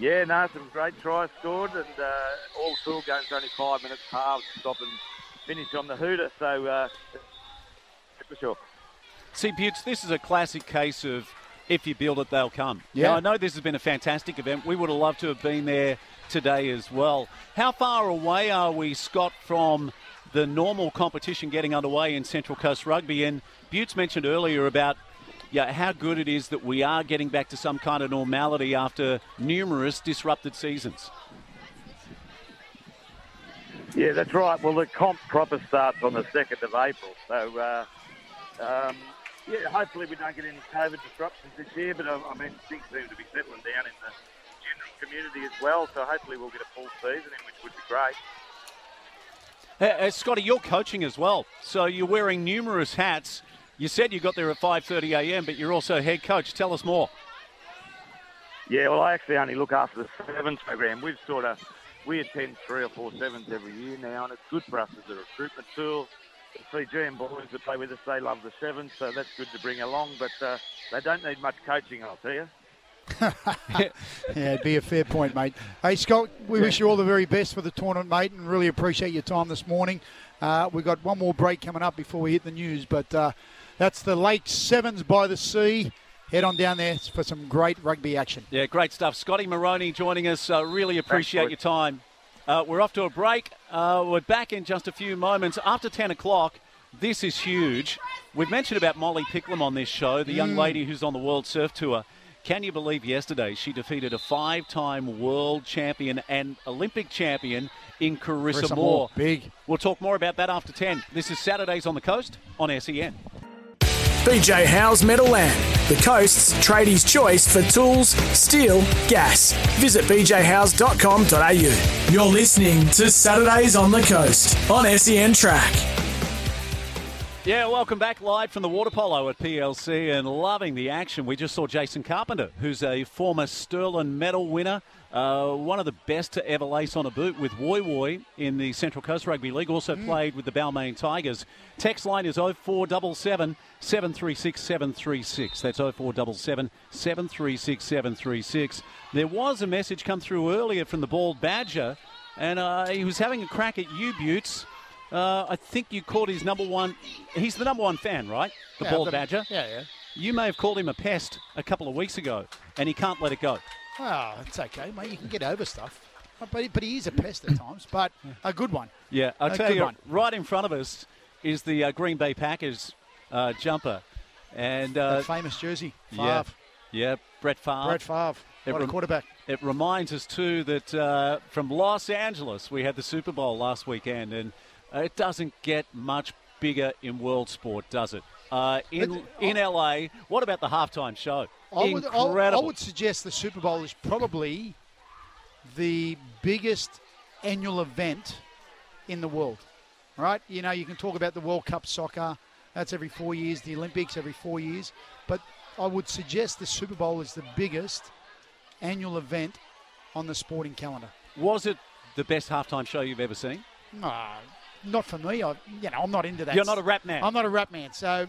Yeah, no, some great tries scored, and uh, all the pool games are only five minutes halves, stop and finish on the hooter. So uh, for sure. See, Butts, this is a classic case of if you build it, they'll come. Yeah. Now, I know this has been a fantastic event. We would have loved to have been there today as well. How far away are we, Scott, from the normal competition getting underway in Central Coast Rugby? And Butts mentioned earlier about yeah, how good it is that we are getting back to some kind of normality after numerous disrupted seasons. Yeah, that's right. Well, the comp proper starts on the 2nd of April. So, uh, um, yeah, hopefully we don't get any COVID disruptions this year, but uh, I mean, things seem to be settling down in the general community as well. So hopefully we'll get a full season in, which would be great. Uh, uh, Scotty, you're coaching as well, so you're wearing numerous hats. You said you got there at 5:30 a.m., but you're also head coach. Tell us more. Yeah, well, I actually only look after the sevens program. We've sort of we attend three or four sevens every year now, and it's good for us as a recruitment tool. The CGM boys that play with us, they love the sevens, so that's good to bring along. But uh, they don't need much coaching, I'll tell you. Yeah, it'd be a fair point, mate. Hey, Scott, we wish you all the very best for the tournament, mate, and really appreciate your time this morning. Uh, we've got one more break coming up before we hit the news, but uh, that's the Lake Sevens by the Sea. Head on down there for some great rugby action. Yeah, great stuff. Scotty Maroney joining us. Uh, really appreciate your time. Uh, we're off to a break. Uh, we're back in just a few moments. After 10 o'clock, this is huge. We've mentioned about Molly Picklum on this show, the young lady who's on the World Surf Tour. Can you believe yesterday she defeated a five time world champion and Olympic champion in Carissa, Carissa Moore? Moore, big. We'll talk more about that after 10. This is Saturdays on the Coast on SEN. BJ Howe's Meadowland, the coast's tradies' choice for tools, steel, gas. Visit bjhowes.com.au. You're listening to Saturdays on the Coast on SEN Track. Yeah, welcome back live from the water polo at PLC and loving the action. We just saw Jason Carpenter, who's a former Sterling medal winner, uh, one of the best to ever lace on a boot with Woy Woy in the Central Coast Rugby League, also played with the Balmain Tigers. Text line is 0477 736 736. That's 0477 736 736. There was a message come through earlier from the Bald Badger, and uh, he was having a crack at you, Buttes. Uh, I think you called his number one. He's the number one fan, right? The Yeah, Bald the- Badger. Yeah, yeah. You may have called him a pest a couple of weeks ago, and he can't let it go. Oh, it's okay, mate. You can get over stuff. But, but he is a pest at times, but a good one. Yeah, I'll A tell you, one. right in front of us is the uh, Green Bay Packers uh, jumper, and uh, famous jersey. yeah, Favre. yeah, Brett Favre. Brett Favre. It What a quarterback. It reminds us too that uh, from Los Angeles we had the Super Bowl last weekend, and uh, it doesn't get much bigger in world sport, does it? Uh, in But- in LA, what about the halftime show? I would, I, I would suggest the Super Bowl is probably the biggest annual event in the world. Right? You know, you can talk about the World Cup soccer. That's every four years. The Olympics every four years. But I would suggest the Super Bowl is the biggest annual event on the sporting calendar. Was it the best halftime show you've ever seen? Ah, not for me. I, you know, I'm not into that. You're not a rap man. I'm not a rap man. So,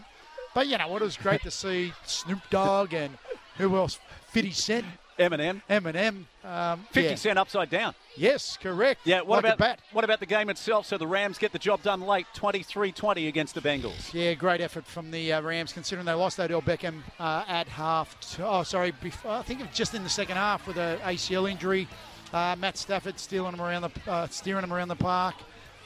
but you know what? It was great to see Snoop Dogg and who else? 50 Cent, Eminem, Eminem. Um, 50 yeah. Cent upside down. Yes, correct. Yeah, what like about what about the game itself? So the Rams get the job done late, 23-20 against the Bengals. Yeah, great effort from the uh, Rams, considering they lost Odell Beckham uh, at half. T- oh, sorry, before, I think it was just in the second half with a ACL injury. Uh, Matt Stafford stealing him around the, uh, steering him around the park.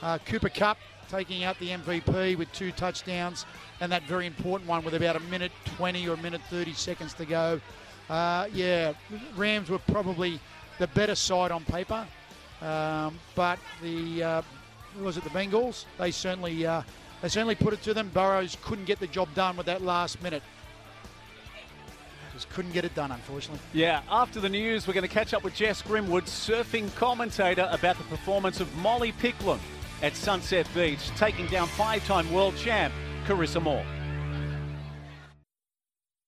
Uh, Cooper Kupp taking out the MVP with two touchdowns, and that very important one with about a minute 20 or a minute 30 seconds to go. Uh, yeah, Rams were probably the better side on paper, um, but the uh, was it the Bengals? They certainly uh, they certainly put it to them. Burrows couldn't get the job done with that last minute. Just couldn't get it done, unfortunately. Yeah, after the news, we're going to catch up with Jess Grimwood, surfing commentator, about the performance of Molly Picklum at Sunset Beach, taking down five-time world champ Carissa Moore.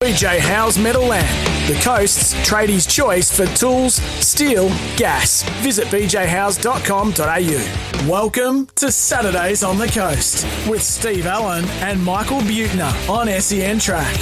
BJ Howe's Meadowland, the coast's tradies' choice for tools, steel, gas. Visit bjhowes.com.au. Welcome to Saturdays on the Coast with Steve Allen and Michael Buettner on SEN Track.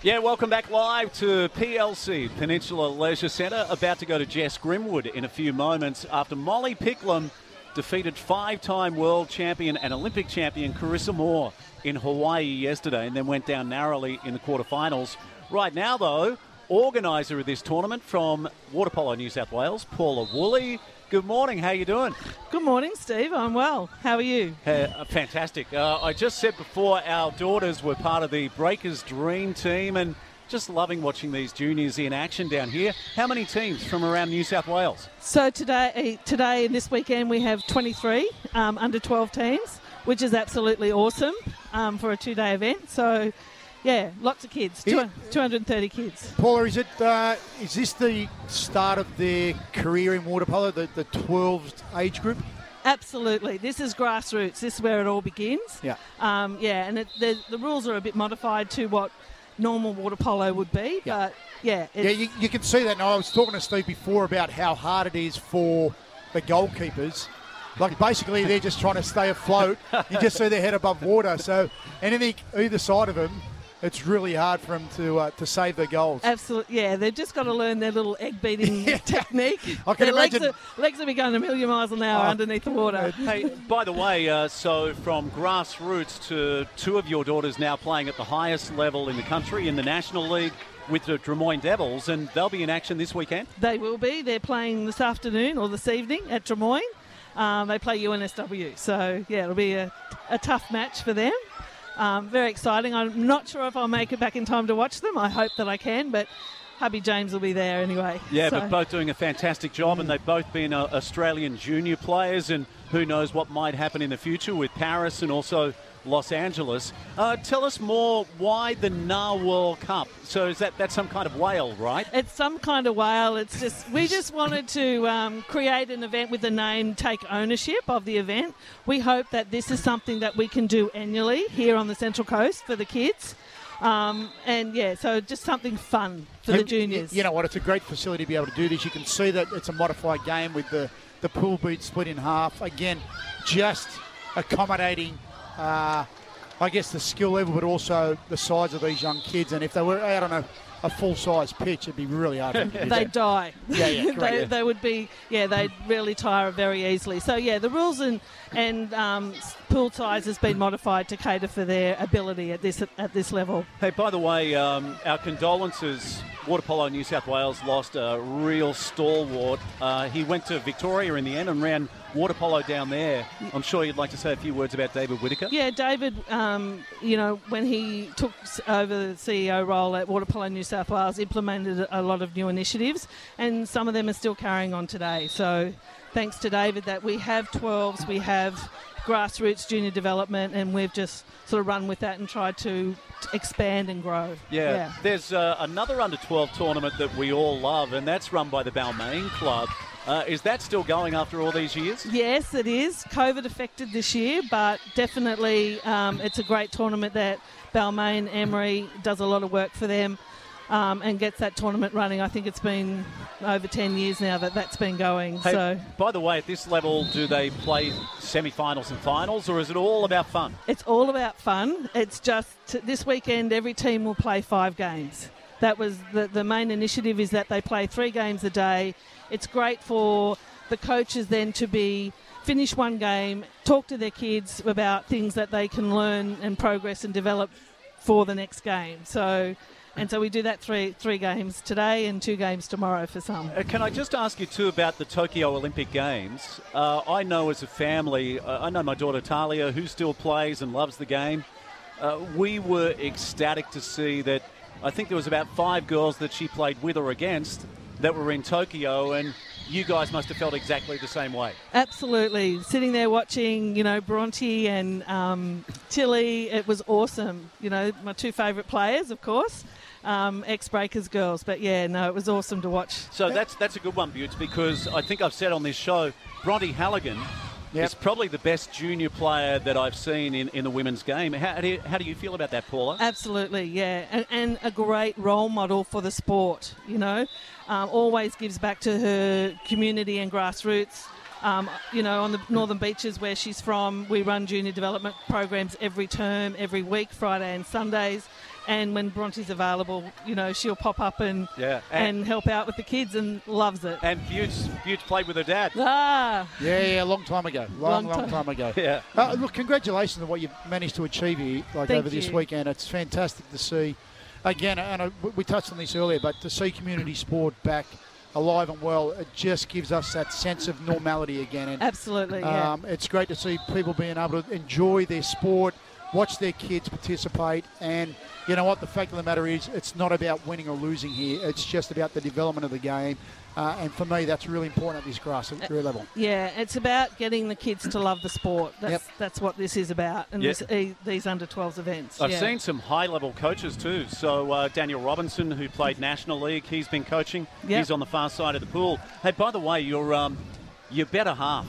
Yeah, welcome back live to PLC, Peninsula Leisure Centre. About to go to Jess Grimwood in a few moments after Molly Picklum defeated five time world champion and Olympic champion Carissa Moore in Hawaii yesterday and then went down narrowly in the quarterfinals. Right now, though, organiser of this tournament from Water Polo New South Wales, Paula Woolley. Good morning, how are you doing? Good morning, Steve. I'm well. How are you? Uh, fantastic. Uh, I just said before our daughters were part of the Breakers Dream team and just loving watching these juniors in action down here. How many teams from around New South Wales? So today, today and this weekend, we have 23 um, under 12 teams, which is absolutely awesome um, for a two-day event. So, yeah, lots of kids. Yeah. 230 kids. Paula, is it uh, is this the start of their career in water polo, the, the 12th age group? Absolutely. This is grassroots. This is where it all begins. Yeah. Um, yeah, and it, the, the rules are a bit modified to what normal water polo would be, but yeah, Yeah, you, you can see that. Now I was talking to Steve before about how hard it is for the goalkeepers. Like basically, they're just trying to stay afloat. You just see their head above water. So anything either side of them, it's really hard for them to uh, to save their goals. Absolutely, yeah. They've just got to learn their little egg beating technique. I can their imagine- legs are, legs will be going a million miles an hour Oh. underneath the water. Hey, by the way, uh, so from grassroots to two of your daughters now playing at the highest level in the country in the National League with the Drummoyne Devils, and they'll be in action this weekend. They will be. They're playing this afternoon or this evening at Drummoyne. Um, they play UNSW, so yeah, it'll be a, a tough match for them. Um, very exciting. I'm not sure if I'll make it back in time to watch them. I hope that I can, but hubby James will be there anyway. Yeah, So- but both doing a fantastic job, and they've both been uh, Australian junior players, and who knows what might happen in the future with Paris and also Los Angeles. Uh, tell us more why the Narwhal Cup. So is that that's some kind of whale, right? It's some kind of whale. It's just we just wanted to um, create an event with the name, take ownership of the event. We hope that this is something that we can do annually here on the Central Coast for the kids. Um, and yeah, so just something fun for the juniors. You know what? It's a great facility to be able to do this. You can see that it's a modified game with the, the pool boot split in half. Again, just accommodating, uh, I guess, the skill level, but also the size of these young kids. And if they were out on a, a full size pitch, it'd be really hard. for them they that. die. Yeah, yeah, correct, they, yeah. they would be, yeah, they'd really tire very easily. So yeah, the rules and and um, pool size has been modified to cater for their ability at this at this level. Hey, by the way, um, our condolences. Water Polo New South Wales lost a real stalwart. Uh, he went to Victoria in the end and ran water polo down there. I'm sure you'd like to say a few words about David Whitaker. Yeah, David, um, you know, when he took over the CEO role at Water Polo New South Wales, implemented a lot of new initiatives, and some of them are still carrying on today. So, thanks to David, that we have 12s, we have grassroots junior development, and we've just sort of run with that and tried to expand and grow. Yeah, there's uh, another under 12 tournament that we all love, and that's run by the Balmain Club. Uh, is that still going after all these years? Yes, it is. COVID affected this year, but definitely um, it's a great tournament that Balmain Emery does a lot of work for them um, and gets that tournament running. I think it's been over 10 years now that that's been going. Hey, So by the way, at this level, do they play semi-finals and finals, or is it all about fun? it's all about fun. It's just this weekend, every team will play five games. That was the, the main initiative is that they play three games a day. It's great for the coaches then to be finish one game, talk to their kids about things that they can learn and progress and develop for the next game. So, and so we do that three three games today and two games tomorrow for some. Uh, can I just ask you too about the Tokyo Olympic Games? Uh, I know as a family, uh, I know my daughter Talia, who still plays and loves the game. Uh, we were ecstatic to see that. I think there was about five girls that she played with or against that were in Tokyo, and you guys must have felt exactly the same way. Absolutely. Sitting there watching, you know, Bronte and um, Tilly, it was awesome. You know, my two favourite players, of course, um, ex Breakers girls. But yeah, no, it was awesome to watch. So that's that's a good one, Butts, because I think I've said on this show, Bronte Halligan Yep. is probably the best junior player that I've seen in, in the women's game. How do, you, how do you feel about that, Paula? Absolutely, yeah. And, and a great role model for the sport, you know. Um, always gives back to her community and grassroots. Um, you know, on the northern beaches where she's from, we run junior development programs every term, every week, Friday and Sundays. And when Bronte's available, you know, she'll pop up and Yeah, and, and- help out with the kids and loves it. And Butts, Butts played with her dad. Ah, Yeah, yeah, a long time ago. Long, Long long, time. time ago. Yeah. Uh, look, congratulations on what you've managed to achieve here, like Thank over this weekend. It's fantastic to see. Again, and I, we touched on this earlier, but to see community sport back alive and well, it just gives us that sense of normality again. And absolutely, yeah. um, it's great to see people being able to enjoy their sport, watch their kids participate, and you know what? The fact of the matter is, it's not about winning or losing here. It's just about the development of the game. Uh, and for me, that's really important at this grassroots level. Yeah, it's about getting the kids to love the sport. That's Yep. that's what this is about, and Yeah. this, these under 12s events. I've yeah. seen some high level coaches too. So uh, Daniel Robinson, who played National League, he's been coaching. Yep. He's on the far side of the pool. Hey, by the way, your um, your better half.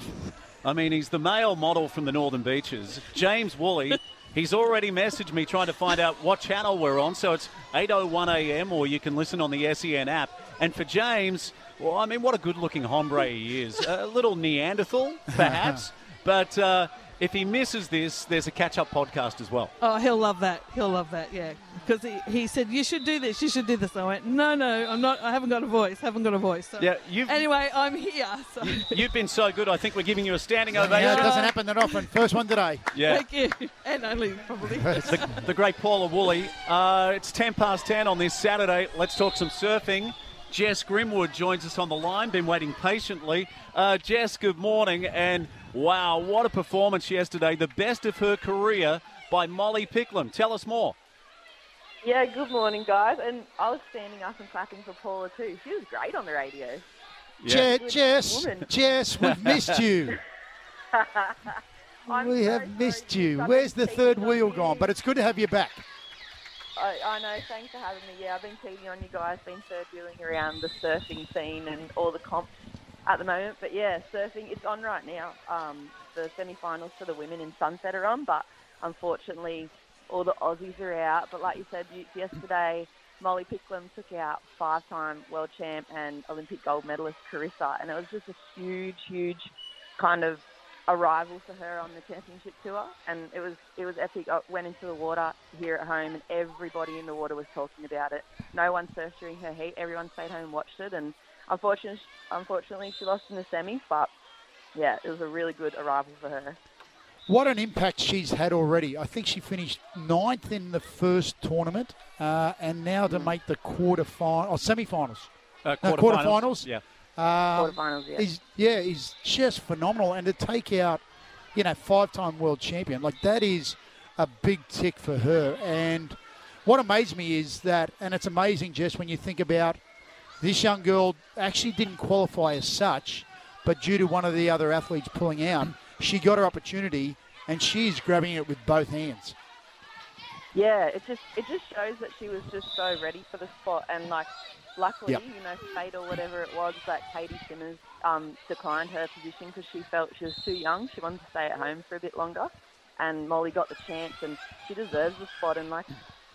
I mean, he's the male model from the Northern Beaches, James Woolley. He's already messaged me trying to find out what channel we're on. So it's 8:01 a.m. or you can listen on the SEN app. And for James, well, I mean, what a good-looking hombre he is. A little Neanderthal, perhaps, but. Uh, if he misses this, there's a catch-up podcast as well. Oh, he'll love that. He'll love that. Yeah, because he, he said you should do this. You should do this. I went, no, no, I'm not. I haven't got a voice. Haven't got a voice. So Yeah, you've Anyway, I'm here. So You've been so good. I think we're giving you a standing Yeah, ovation. it doesn't happen that often. First one today. Yeah. thank you, and only probably. The, the great Paula Woolley. Uh, it's 10 past 10 on this Saturday. Let's talk some surfing. Jess Grimwood joins us on the line. Been waiting patiently. Uh, Jess, good morning. And wow, what a performance yesterday. The best of her career by Molly Picklum. Tell us more. Yeah, good morning, guys. And I was standing up and clapping for Paula too. She was great on the radio. Je- Jess, woman. Jess, we've missed you. We so have sorry missed you. Where's the third wheel you. gone? But it's good to have you back. I, I know. Thanks for having me. Yeah, I've been cheating on you guys. Been third wheeling around the surfing scene and all the comps at the moment. But yeah, surfing it's on right now. Um, the semi-finals for the women in Sunset are on, but unfortunately, all the Aussies are out. But like you said yesterday, Molly Picklum took out five-time world champ and Olympic gold medalist Carissa, and it was just a huge, huge kind of arrival for her on the championship tour, and it was it was epic. I went into the water here at home, and everybody in the water was talking about it. No one surfed during her heat. Everyone stayed home and watched it, and unfortunately, unfortunately, she lost in the semi, But yeah, it was a really good arrival for her. What an impact she's had already. I think she finished ninth in the first tournament, uh, and now to make the quarter final, or semi-finals, Uh, Uh, quarterfinals. quarterfinals. Yeah. Um, Quarterfinals, yeah. Is yeah, is just phenomenal, and to take out, you know, five-time world champion like that is a big tick for her. And what amazed me is that, and it's amazing just when you think about this young girl actually didn't qualify as such, but due to one of the other athletes pulling out, she got her opportunity, and she's grabbing it with both hands. Yeah, it just it just shows that she was just so ready for the spot, and like, luckily, Yep. you know, fate or whatever it was, that Caity Simmers um, declined her position because she felt she was too young. She wanted to stay at home for a bit longer, and Molly got the chance, and she deserves the spot. And like,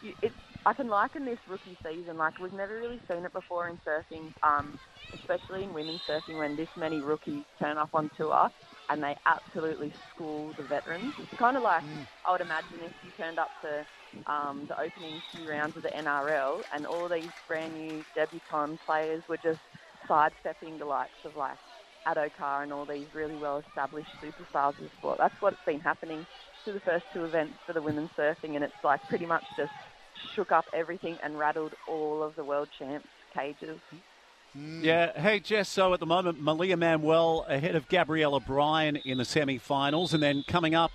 you, it's I can liken this rookie season like we've never really seen it before in surfing, um, especially in women's surfing when this many rookies turn up on tour and they absolutely school the veterans. It's kind of like I would imagine if you turned up to um, the opening few rounds of the NRL and all these brand new debutant players were just sidestepping the likes of like Addo Carr and all these really well established superstars of the sport. That's what's been happening to the first two events for the women's surfing and it's like pretty much just shook up everything and rattled all of the world champs cages. Yeah. Hey, Jess. So at the moment, Malia Manuel ahead of Gabriela Bryan in the semi-finals, and then coming up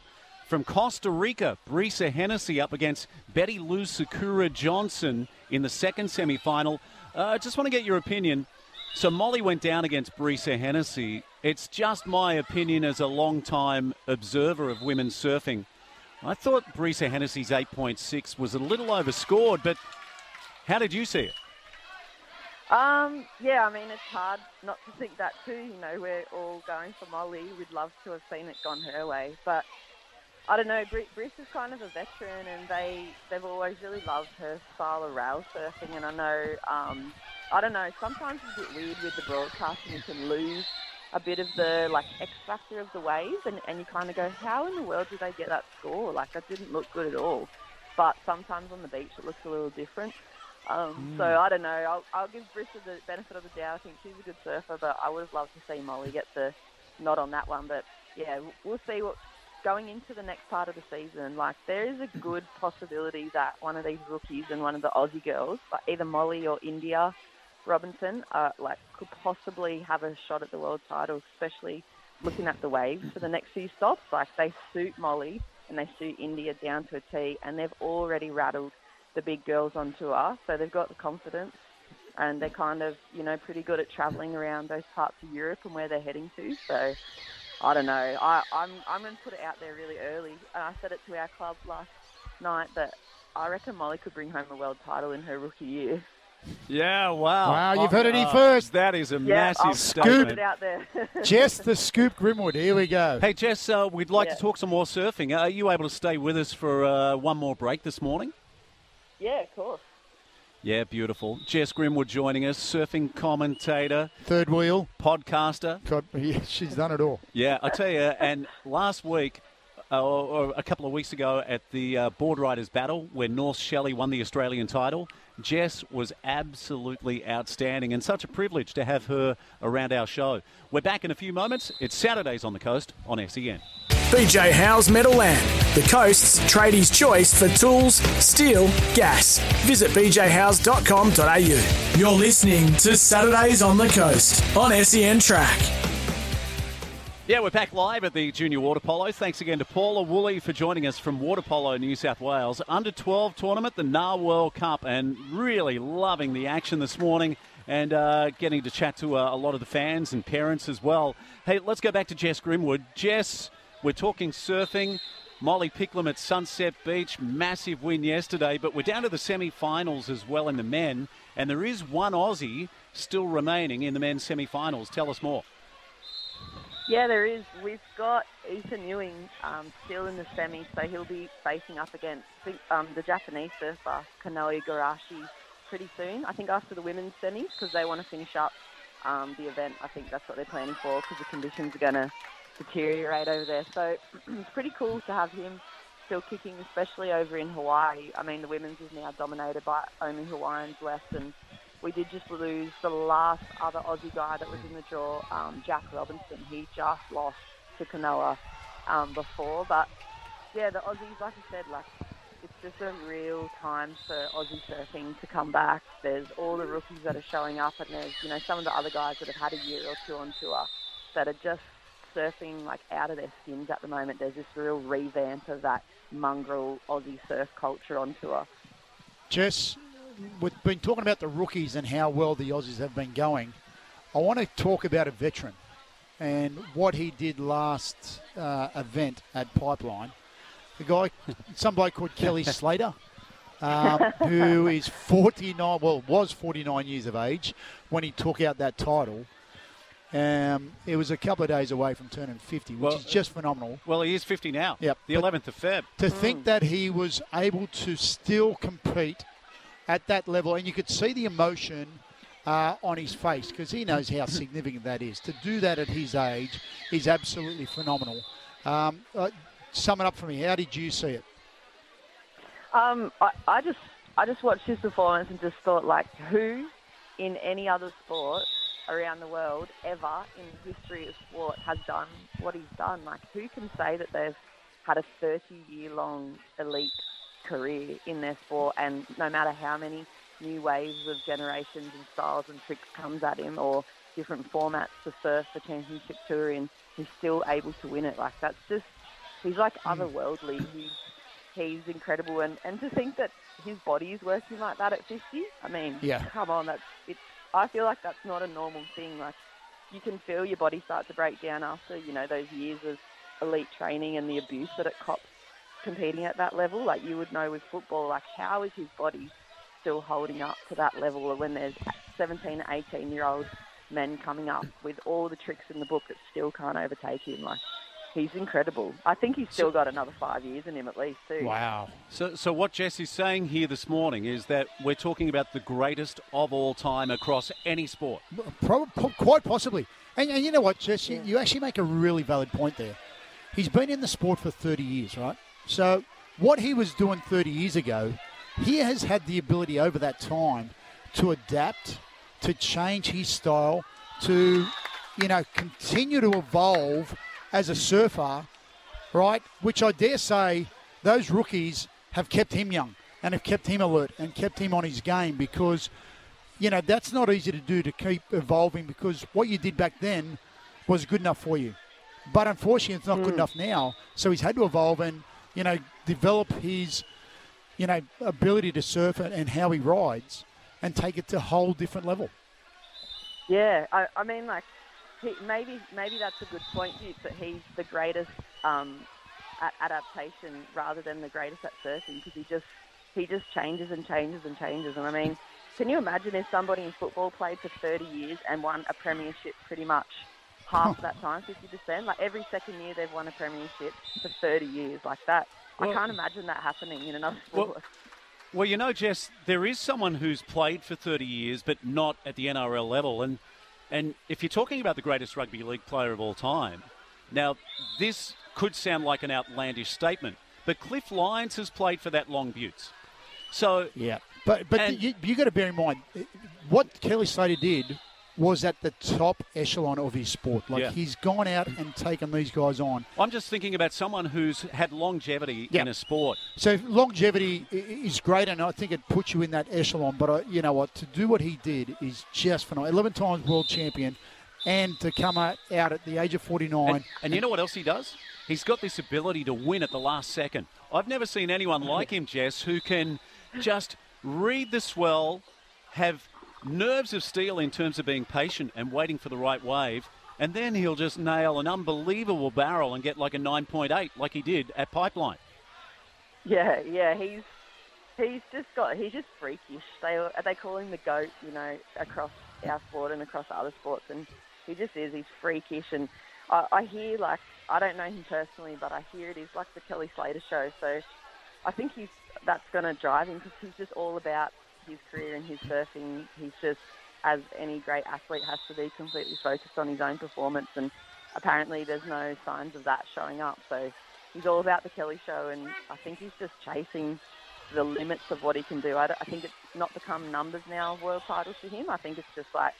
from Costa Rica, Brisa Hennessy up against Betty Lou Sakura Johnson in the second semi-final. Uh, I just want to get your opinion. So Molly went down against Brisa Hennessy. It's just my opinion as a long-time observer of women's surfing. I thought Brisa Hennessy's 8.6 was a little overscored, but how did you see it? Um, yeah, I mean, it's hard not to think that too. You know, we're all going for Molly. We'd love to have seen it gone her way, but I don't know. Bri- Briss is kind of a veteran, and they they've always really loved her style of rail surfing. And I know, um, I don't know. Sometimes it's a bit weird with the broadcasting. You can lose a bit of the like X factor of the waves, and, and you kind of go, how in the world did they get that score? Like that didn't look good at all. But sometimes on the beach it looks a little different. Um, So I don't know. I'll, I'll give Brisa the benefit of the doubt. I think she's a good surfer, but I would have loved to see Molly get the nod on that one. But yeah, we'll see what going into the next part of the season. Like there is a good possibility that one of these rookies and one of the Aussie girls, like either Molly or India Robinson, uh, like could possibly have a shot at the world title, especially looking at the waves for the next few stops. Like they suit Molly and they suit India down to a T, and they've already rattled the big girls on tour, so they've got the confidence, and they're kind of you know pretty good at travelling around those parts of Europe and where they're heading to. So I don't know. I, I'm I'm going to put it out there really early, and I said it to our club last night that I reckon Molly could bring home a world title in her rookie year. Yeah, wow. Wow, you've heard it here first. That is a Yeah, massive I'll, statement. I'll it out there. Jess the Scoop Grimwood. Here we go. Hey, Jess, uh, we'd like Yeah. to talk some more surfing. Are you able to stay with us for uh, one more break this morning? yeah, of course. Yeah, beautiful. Jess Grimwood joining us, surfing commentator, Third wheel. podcaster. God, yeah, she's done it all. Yeah, I tell you, and last week, uh, or, or a couple of weeks ago at the uh, Board Riders Battle, where North Shelley won the Australian title, Jess was absolutely outstanding, and such a privilege to have her around our show. We're back in a few moments. It's Saturdays on the Coast on SEN. BJ Howe's Meadowland, the coast's tradies' choice for tools, steel, gas. Visit bjhowes.com.au. You're listening to Saturdays on the Coast on SEN Track. Yeah, we're back live at the Junior Water Polo. Thanks again to Paula Woolley for joining us from Water Polo, New South Wales. Under 12 tournament, the Narwhal Cup, and really loving the action this morning and uh, getting to chat to uh, a lot of the fans and parents as well. Hey, let's go back to Jess Grimwood. Jess, We're talking surfing. Molly Picklum at Sunset Beach, massive win yesterday, but we're down to the semi finals as well in the men, and there is one Aussie still remaining in the men's semi finals. Tell us more. Yeah, there is. We've got Ethan Ewing um, still in the semi, so he'll be facing up against the, um, the Japanese surfer Kanoa Igarashi pretty soon. I think after the women's semis because they want to finish up um, the event. I think that's what they're planning for because the conditions are going to deteriorate over there. So it's pretty cool to have him still kicking, especially over in Hawaii. I mean, the women's is now dominated by only Hawaiians left, and we did just lose the last other Aussie guy that was in the draw, um, Jack Robinson. He just lost to Kanoa um, before, but yeah, the Aussies, like I said, like it's just a real time for Aussie surfing to come back. There's all the rookies that are showing up, and there's you know some of the other guys that have had a year or two on tour that are just surfing like out of their skins at the moment. There's this real revamp of that mongrel Aussie surf culture on tour. Jess, we've been talking about the rookies and how well the Aussies have been going. I want to talk about a veteran and what he did last uh, event at Pipeline. The guy, some bloke called Kelly Slater, um, who is 49, well, was 49 years of age when he took out that title. Um, it was a couple of days away from turning 50, which Well, is just phenomenal. Well, he is 50 now. Yep. The But 11th of Feb. To think that he was able to still compete at that level, and you could see the emotion uh, on his face because he knows how significant that is. To do that at his age is absolutely phenomenal. Um, uh, sum it up for me. How did you see it? Um, I, I just I just watched his performance and just thought like who in any other sport around the world ever in the history of sport has done what he's done. Like who can say that they've had a 30 year long elite career in their sport and no matter how many new waves of generations and styles and tricks comes at him or different formats to surf the championship tour in, he's still able to win it. Like that's just he's like hmm. otherworldly. He's he's incredible and, and to think that his body is working like that at 50 i mean Yeah. come on that's it's i feel like that's not a normal thing like you can feel your body start to break down after you know those years of elite training and the abuse that it cops competing at that level like you would know with football like how is his body still holding up to that level when there's 17 18 year old men coming up with all the tricks in the book that still can't overtake him like he's incredible i think he's still got another five years in him at least too Wow. So, so what Jess is saying here this morning is that we're talking about the greatest of all time across any sport. Prob- po- quite possibly. And, and you know what, Jess? You, you actually make a really valid point there. He's been in the sport for 30 years, right? So, what he was doing 30 years ago, he has had the ability over that time to adapt, to change his style, to, you know, continue to evolve as a surfer, right? Which I dare say those rookies have kept him young and have kept him alert and kept him on his game because you know, that's not easy to do to keep evolving because what you did back then was good enough for you. But unfortunately, it's not good hmm. enough now. So he's had to evolve and, you know, develop his, you know, ability to surf and how he rides and take it to a whole different level. Yeah, I, I mean, like, he, maybe maybe that's a good point, Duke, that he's the greatest um, at adaptation rather than the greatest at surfing because he just he just changes and changes and changes. And I mean, can you imagine if somebody in football played for 30 years and won a premiership pretty much half that time, 50%? Like every second year they've won a premiership for 30 years, like that. I can't imagine that happening in another Well- sport. Well, you know, Jess, there is someone who's played for 30 years, but not at the NRL level. And and if you're talking about the greatest rugby league player of all time, now this could sound like an outlandish statement, but Cliff Lyons has played for that Long Buttes. So Yeah. But but And- you, you got to bear in mind what Kelly Slater did was at the top echelon of his sport. Like Yeah. he's gone out and taken these guys on. I'm just thinking about someone who's had longevity Yeah. in a sport. So longevity is great, and I think it puts you in that echelon. But uh, you know what? To do what he did is just phenomenal. Eleven times world champion, and to come out at the age of forty nine. And, and you know what else he does? He's got this ability to win at the last second. I've never seen anyone like him, Jess, who can just read the swell, have nerves of steel in terms of being patient and waiting for the right wave. And then he'll just nail an unbelievable barrel and get like a 9.8, like he did at Pipeline. Yeah, yeah, he's he's just got he's just freakish. They are they call him the goat, you know, across our sport and across other sports, and he just is. He's freakish, and I, I hear like I don't know him personally, but I hear it is like the Kelly Slater show. So I think he's that's going to drive him because he's just all about his career and his surfing. He's just as any great athlete has to be completely focused on his own performance, and apparently there's no signs of that showing up. So he's all about the Kelly show, and I think he's just chasing the limits of what he can do. I, I think it's not become numbers now of world titles for him. I think it's just like,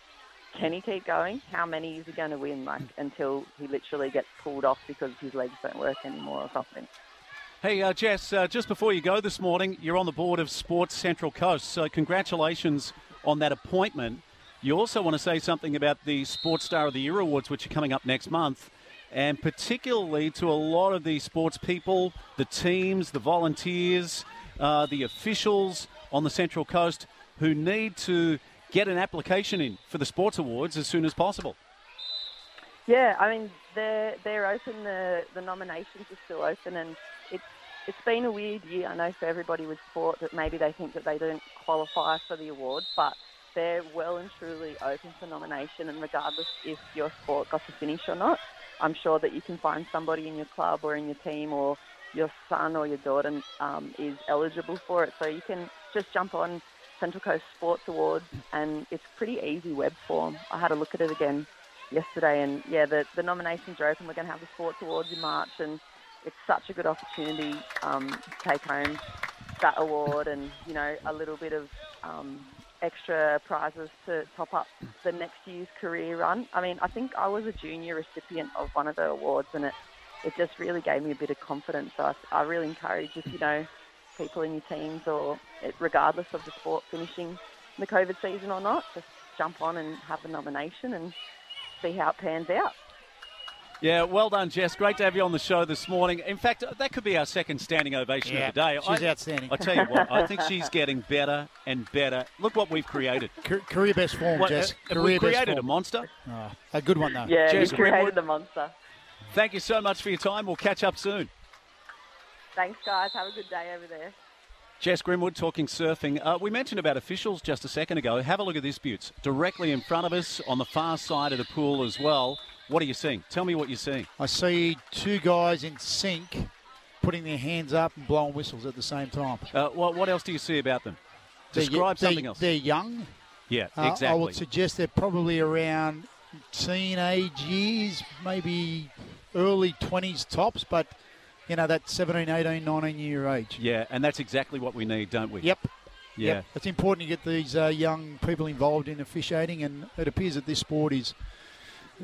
can he keep going? How many is he going to win? Like until he literally gets pulled off because his legs don't work anymore or something. Hey, uh, Jess, uh, just before you go this morning, you're on the board of Sports Central Coast, so congratulations on that appointment. You also want to say something about the Sports Star of the Year Awards, which are coming up next month, and particularly to a lot of the sports people, the teams, the volunteers, uh, the officials on the Central Coast who need to get an application in for the Sports Awards as soon as possible. Yeah, I mean they're they're open. The the nominations are still open, and it's it's been a weird year. I know for everybody with sport that maybe they think that they don't qualify for the awards, but they're well and truly open for nomination. And regardless if your sport got to finish or not, I'm sure that you can find somebody in your club or in your team or your son or your daughter um, is eligible for it. So you can just jump on Central Coast Sports Awards, and it's pretty easy web form. I had a look at it again yesterday, and yeah, the, the nominations are open. We're going to have the Sports Awards in March, and it's such a good opportunity um, to take home that award and you know a little bit of um, extra prizes to top up the next year's career run. I mean, I think I was a junior recipient of one of the awards, and it it just really gave me a bit of confidence. So I, I really encourage if you know people in your teams or it, regardless of the sport finishing the COVID season or not, just jump on and have a nomination and see how it pans out. Yeah, well done, Jess. Great to have you on the show this morning. In fact, that could be our second standing ovation Yeah, of the day. she's I, outstanding. I tell you what, I think she's getting better and better. Look what we've created. Career best form, What, Jess. uh, Career we best created form. a monster. Oh, a good one though. Yeah, Jess you created Grimwood. the monster. Thank you so much for your time. We'll catch up soon. Thanks, guys. Have a good day over there. Jess Grimwood talking surfing. Uh, we mentioned about officials just a second ago. Have a look at this, Buttes. Directly in front of us on the far side of the pool as well. What are you seeing? Tell me what you're seeing. I see two guys in sync putting their hands up and blowing whistles at the same time. Uh, what, what else do you see about them? They're- Describe they're- something else. They're young. Yeah, Uh, exactly. I would suggest they're probably around teenage years, maybe early 20s tops, but, you know, that 17, 18, 19 year age. Yeah, and that's exactly what we need, don't we? Yep. Yeah. Yep. It's important to get these uh, young people involved in officiating, and it appears that this sport is.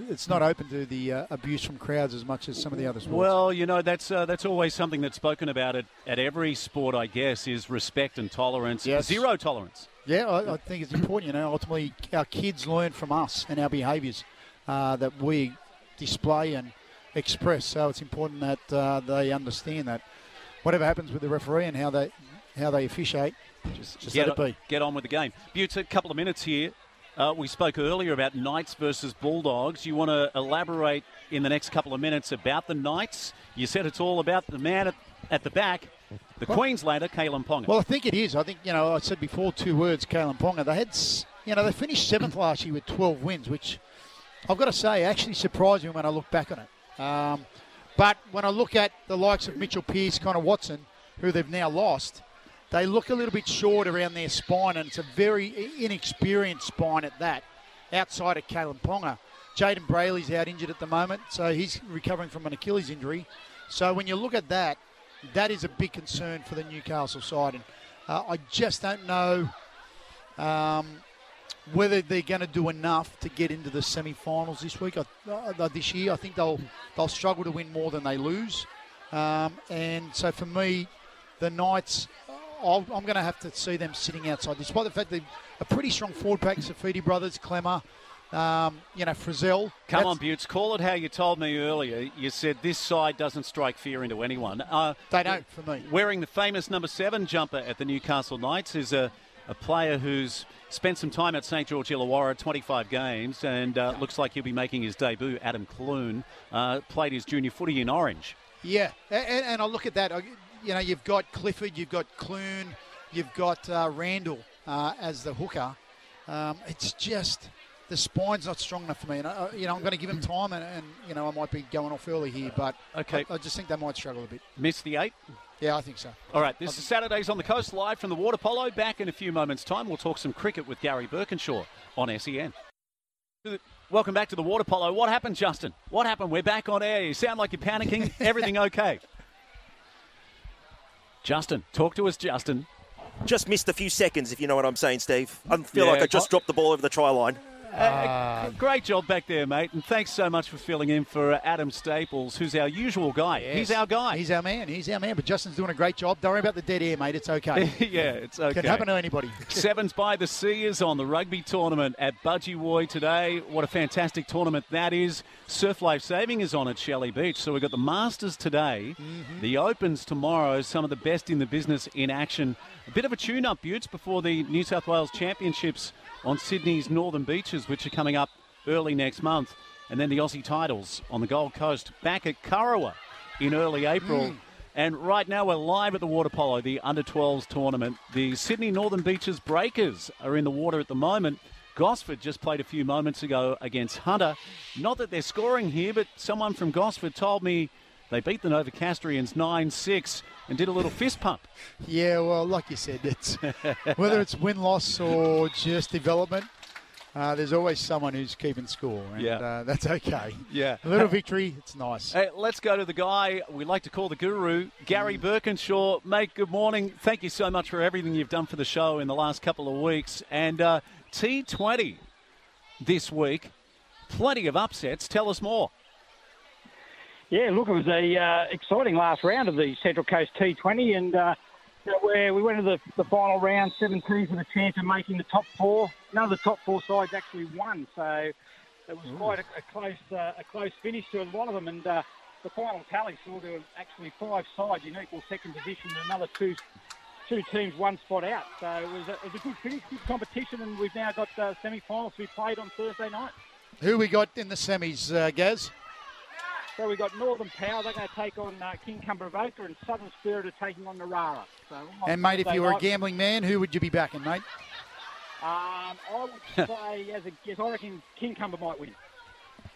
It's not open to the uh, abuse from crowds as much as some of the other sports. Well, you know that's uh, that's always something that's spoken about at, at every sport, I guess, is respect and tolerance. Yes. Zero tolerance. Yeah, I, I think it's important. You know, ultimately, our kids learn from us and our behaviours uh, that we display and express. So it's important that uh, they understand that whatever happens with the referee and how they how they officiate, just, just get, let it be. get on with the game. Buttes, a couple of minutes here. Uh, we spoke earlier about Knights versus Bulldogs. You want to elaborate in the next couple of minutes about the Knights? You said it's all about the man at, at the back, the Well- Queenslander, Kalyn Ponga. Well, I think it is. I think you know. I said before two words, Kalyn Ponga. They had, you know, they finished seventh last year with 12 wins, which I've got to say actually surprised me when I look back on it. Um, but when I look at the likes of Mitchell Pearce, Connor Watson, who they've now lost, they look a little bit short around their spine, and it's a very inexperienced spine at that. Outside of Kalyn Ponga, Jayden Brailey's out injured at the moment, so he's recovering from an Achilles injury. So when you look at that, that is a big concern for the Newcastle side, and uh, I just don't know um, whether they're going to do enough to get into the semi-finals this week. I, uh, this year, I think they'll they'll struggle to win more than they lose, um, and so for me, the Knights. I'll, I'm going to have to see them sitting outside, despite the fact they're a pretty strong forward pack. Saifiti brothers, Klemmer, um, you know, Frizell. Come on, Buttes. Call it how you told me earlier. You said this side doesn't strike fear into anyone. Uh, They don't, for me. Wearing the famous number seven jumper at the Newcastle Knights is a a player who's spent some time at St George Illawarra, 25 games, and uh, looks like he'll be making his debut. Adam Clune uh, played his junior footy in Orange. Yeah, and, and I look at that. You know, you've got Clifford, you've got Clune, you've got uh, Randall uh, as the hooker. Um, it's just the spine's not strong enough for me. And I, I- you know, I'm going to give him time, and, and you know, I might be going off early here, but Okay. I, I just think they might struggle a bit. Miss the eight. Yeah, I think so. All right, this is Saturdays on the Coast, live from the water polo. Back in a few moments' time, we'll talk some cricket with Gary Birkinshaw on SEN. Welcome back to the water polo. What happened, Justin? What happened? We're back on air. You sound like you're panicking. Everything okay? Justin, talk to us, Justin. Just missed a few seconds, if you know what I'm saying, Steve. I feel Yeah, like I just dropped the ball over the try line. Uh, great job back there, mate, and thanks so much for filling in for uh, Adam Staples, who's our usual guy. He's our guy. He's our man. He's our man. But Justin's doing a great job. Don't worry about the dead air, mate. It's okay. yeah, it's okay. Can happen to anybody. Sevens by the Sea is on the rugby tournament at Budgewoi today. What a fantastic tournament that is. Surf Life Saving is on at Shelley Beach. So we've got the Masters today, the Opens tomorrow, some of the best in the business in action. A bit of a tune up, Buttes, before the New South Wales Championships on Sydney's Northern Beaches, which are coming up early next month. And then the Aussie titles on the Gold Coast back at Kurrawa in early April. Mm. And right now we're live at the water polo, the under 12s tournament. The Sydney Northern Beaches Breakers are in the water at the moment. Gosford just played a few moments ago against Hunter. Not that they're scoring here, but someone from Gosford told me they beat the Novocastrians 9 6 and did a little fist pump. Yeah, well, like you said, it's whether it's win loss or just development. Uh, there's always someone who's keeping score, and Yeah. uh, that's okay. Yeah. a little victory, it's nice. Hey, let's go to the guy we like to call the guru, Gary Birkinshaw. Mate, good morning. Thank you so much for everything you've done for the show in the last couple of weeks. And uh, T20 this week, plenty of upsets. Tell us more. Yeah, look, it was a uh, exciting last round of the Central Coast T20, and uh, where we went to the, the final round, seven teams with a chance of making the top four. None of the top four sides actually won, so it was quite a, a close uh, a close finish to a lot of them. And uh, the final tally saw there were actually five sides in equal second position, and another two two teams one spot out. So it was a, it was a good finish, good competition, and we've now got uh, semi-finals to be played on Thursday night. Who we got in the semis, uh, Gaz? So we've got Northern Power, they're going to take on uh, Kincumber Avoca, and Southern Spirit are taking on Narara. So And mate, if you were a gambling man, who would you be backing, mate? Um, I would say, as a guess, I reckon Kincumber might win.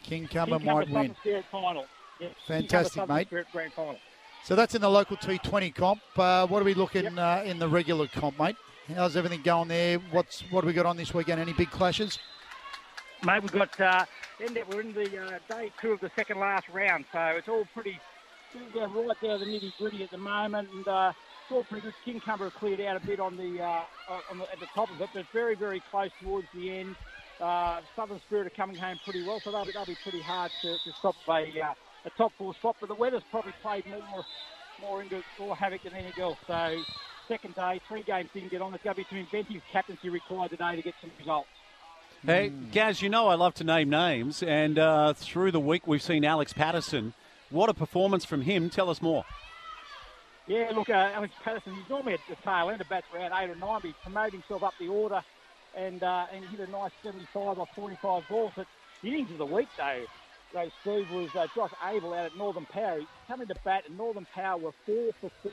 Kincumber King might Cumber win. Southern Spirit final. Yes, Fantastic, Cumber, Southern mate. Spirit grand final. So that's in the local T20 comp. Uh, what are we looking uh, in the regular comp, mate? How's everything going there? What's what do we got on this weekend? Any big clashes? Mate, we've got uh, we're in the uh, day two of the second last round, so it's all pretty down right there, the nitty gritty at the moment, and uh, it's all pretty good. Kincumber cleared out a bit on the, uh, on the at the top of it, but very very close towards the end. Uh, Southern Spirit are coming home pretty well, so they'll be, they'll be pretty hard to, to stop a, uh, a top four spot. But the weather's probably played more more into more havoc than anything else. So second day, three games didn't get on. It's going to be some inventive captaincy required today to get some results. Hey, Gaz, you know I love to name names, and uh, through the week we've seen Alex Patterson. What a performance from him. Tell us more. Yeah, look, uh, Alex Patterson, he's normally at the tail end of bats around 8 or 9, but he's promoted himself up the order and uh, and hit a nice 75 or 45 balls. But the innings of the week, though, though Steve, was uh, Josh Abel out at Northern Power. He coming to bat, and Northern Power were 4 for 4.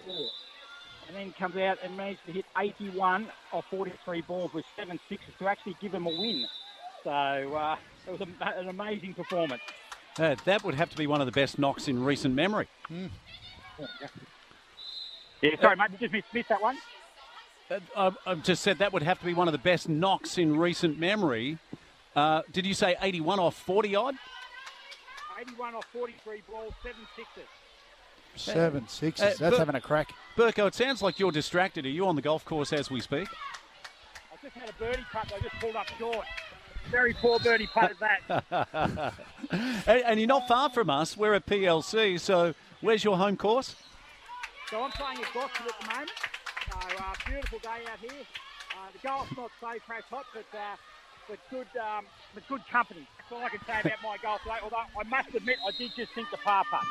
And then comes out and managed to hit 81 of 43 balls with seven sixes to actually give him a win. So uh, it was a, an amazing performance. Uh, that would have to be one of the best knocks in recent memory. Yeah, sorry, mate, you just missed, missed that one. Uh, I- I've just said that would have to be one of the best knocks in recent memory. Uh, did you say 81 off 40 odd? 81 off 43 balls, seven sixes. Seven sixes. Uh, That's but- having a crack. Burko, it sounds like you're distracted. Are you on the golf course as we speak? I just had a birdie putt, I just pulled up short. Very poor birdie putt at that. and, and you're not far from us. We're at PLC, so where's your home course? So I'm playing at Gosford at the moment. So uh, beautiful day out here. Uh, the golf's not so crash hot, but uh, but good um, but good company. That's all I can say about my golf today. Although I must admit, I did just think the par putt.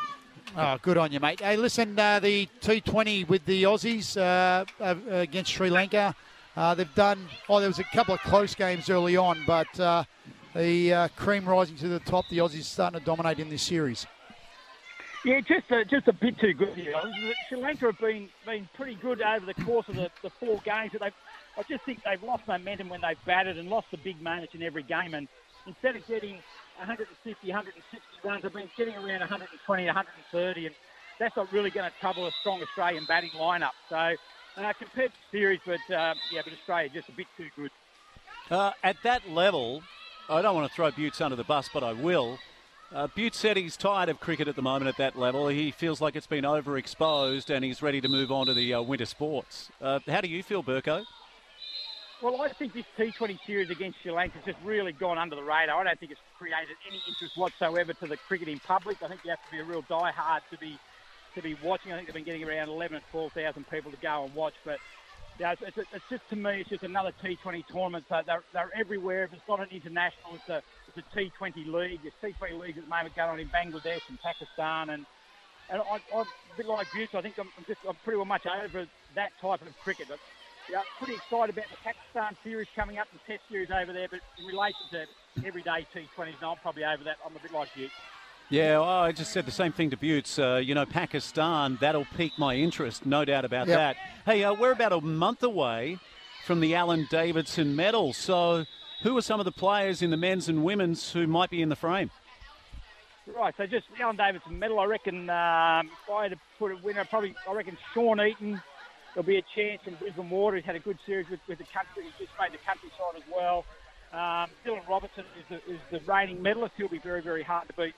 Oh, good on you, mate. Hey, listen, uh, the T20 with the Aussies uh, uh, against Sri Lanka. Uh, they've done. Oh, there was a couple of close games early on, but uh, the uh, cream rising to the top. The Aussies starting to dominate in this series. Yeah, just a, just a bit too good. Sri Lanka have been been pretty good over the course of the, the four games, but they've I just think they've lost momentum when they've batted and lost the big moments in every game. And instead of getting 150, 160 runs, they've been getting around 120, 130, and that's not really going to trouble a strong Australian batting lineup. So uh, compared to series, but uh, yeah, but Australia just a bit too good. Uh, at that level, I don't want to throw Butts under the bus, but I will. Uh, Butte said he's tired of cricket at the moment at that level. He feels like it's been overexposed and he's ready to move on to the uh, winter sports. Uh, how do you feel, Burko? Well, I think this T20 series against Sri Lanka has just really gone under the radar. I don't think it's created any interest whatsoever to the cricketing public. I think you have to be a real diehard to be to be watching. I think they've been getting around 11 or 12,000 people to go and watch. But yeah, it's, it's, it's, just to me, it's just another T20 tournament. So they're, they're everywhere. If it's not an international, it's a it's a T20 league. There's T20 leagues at the moment going on in Bangladesh and Pakistan and. And I, I'm a bit like you, so I think I'm, just I'm pretty well much over that type of cricket. Yeah, pretty excited about the Pakistan series coming up, the Test series over there. But in relation to everyday T20s, no, I'm probably over that. I'm a bit like you. Yeah, well, I just said the same thing to Butts. Uh, you know, Pakistan, that'll pique my interest, no doubt about yep. that. Hey, uh, we're about a month away from the Alan Davidson medal. So, who are some of the players in the men's and women's who might be in the frame? Right, so just Alan Davidson medal, I reckon um, if I had to put a winner, probably, I reckon Sean Eaton, there'll be a chance from Brisbane Water. He's had a good series with, with the country. He's just made the countryside as well. Um, Dylan Robertson is the, is the reigning medalist. He'll be very, very hard to beat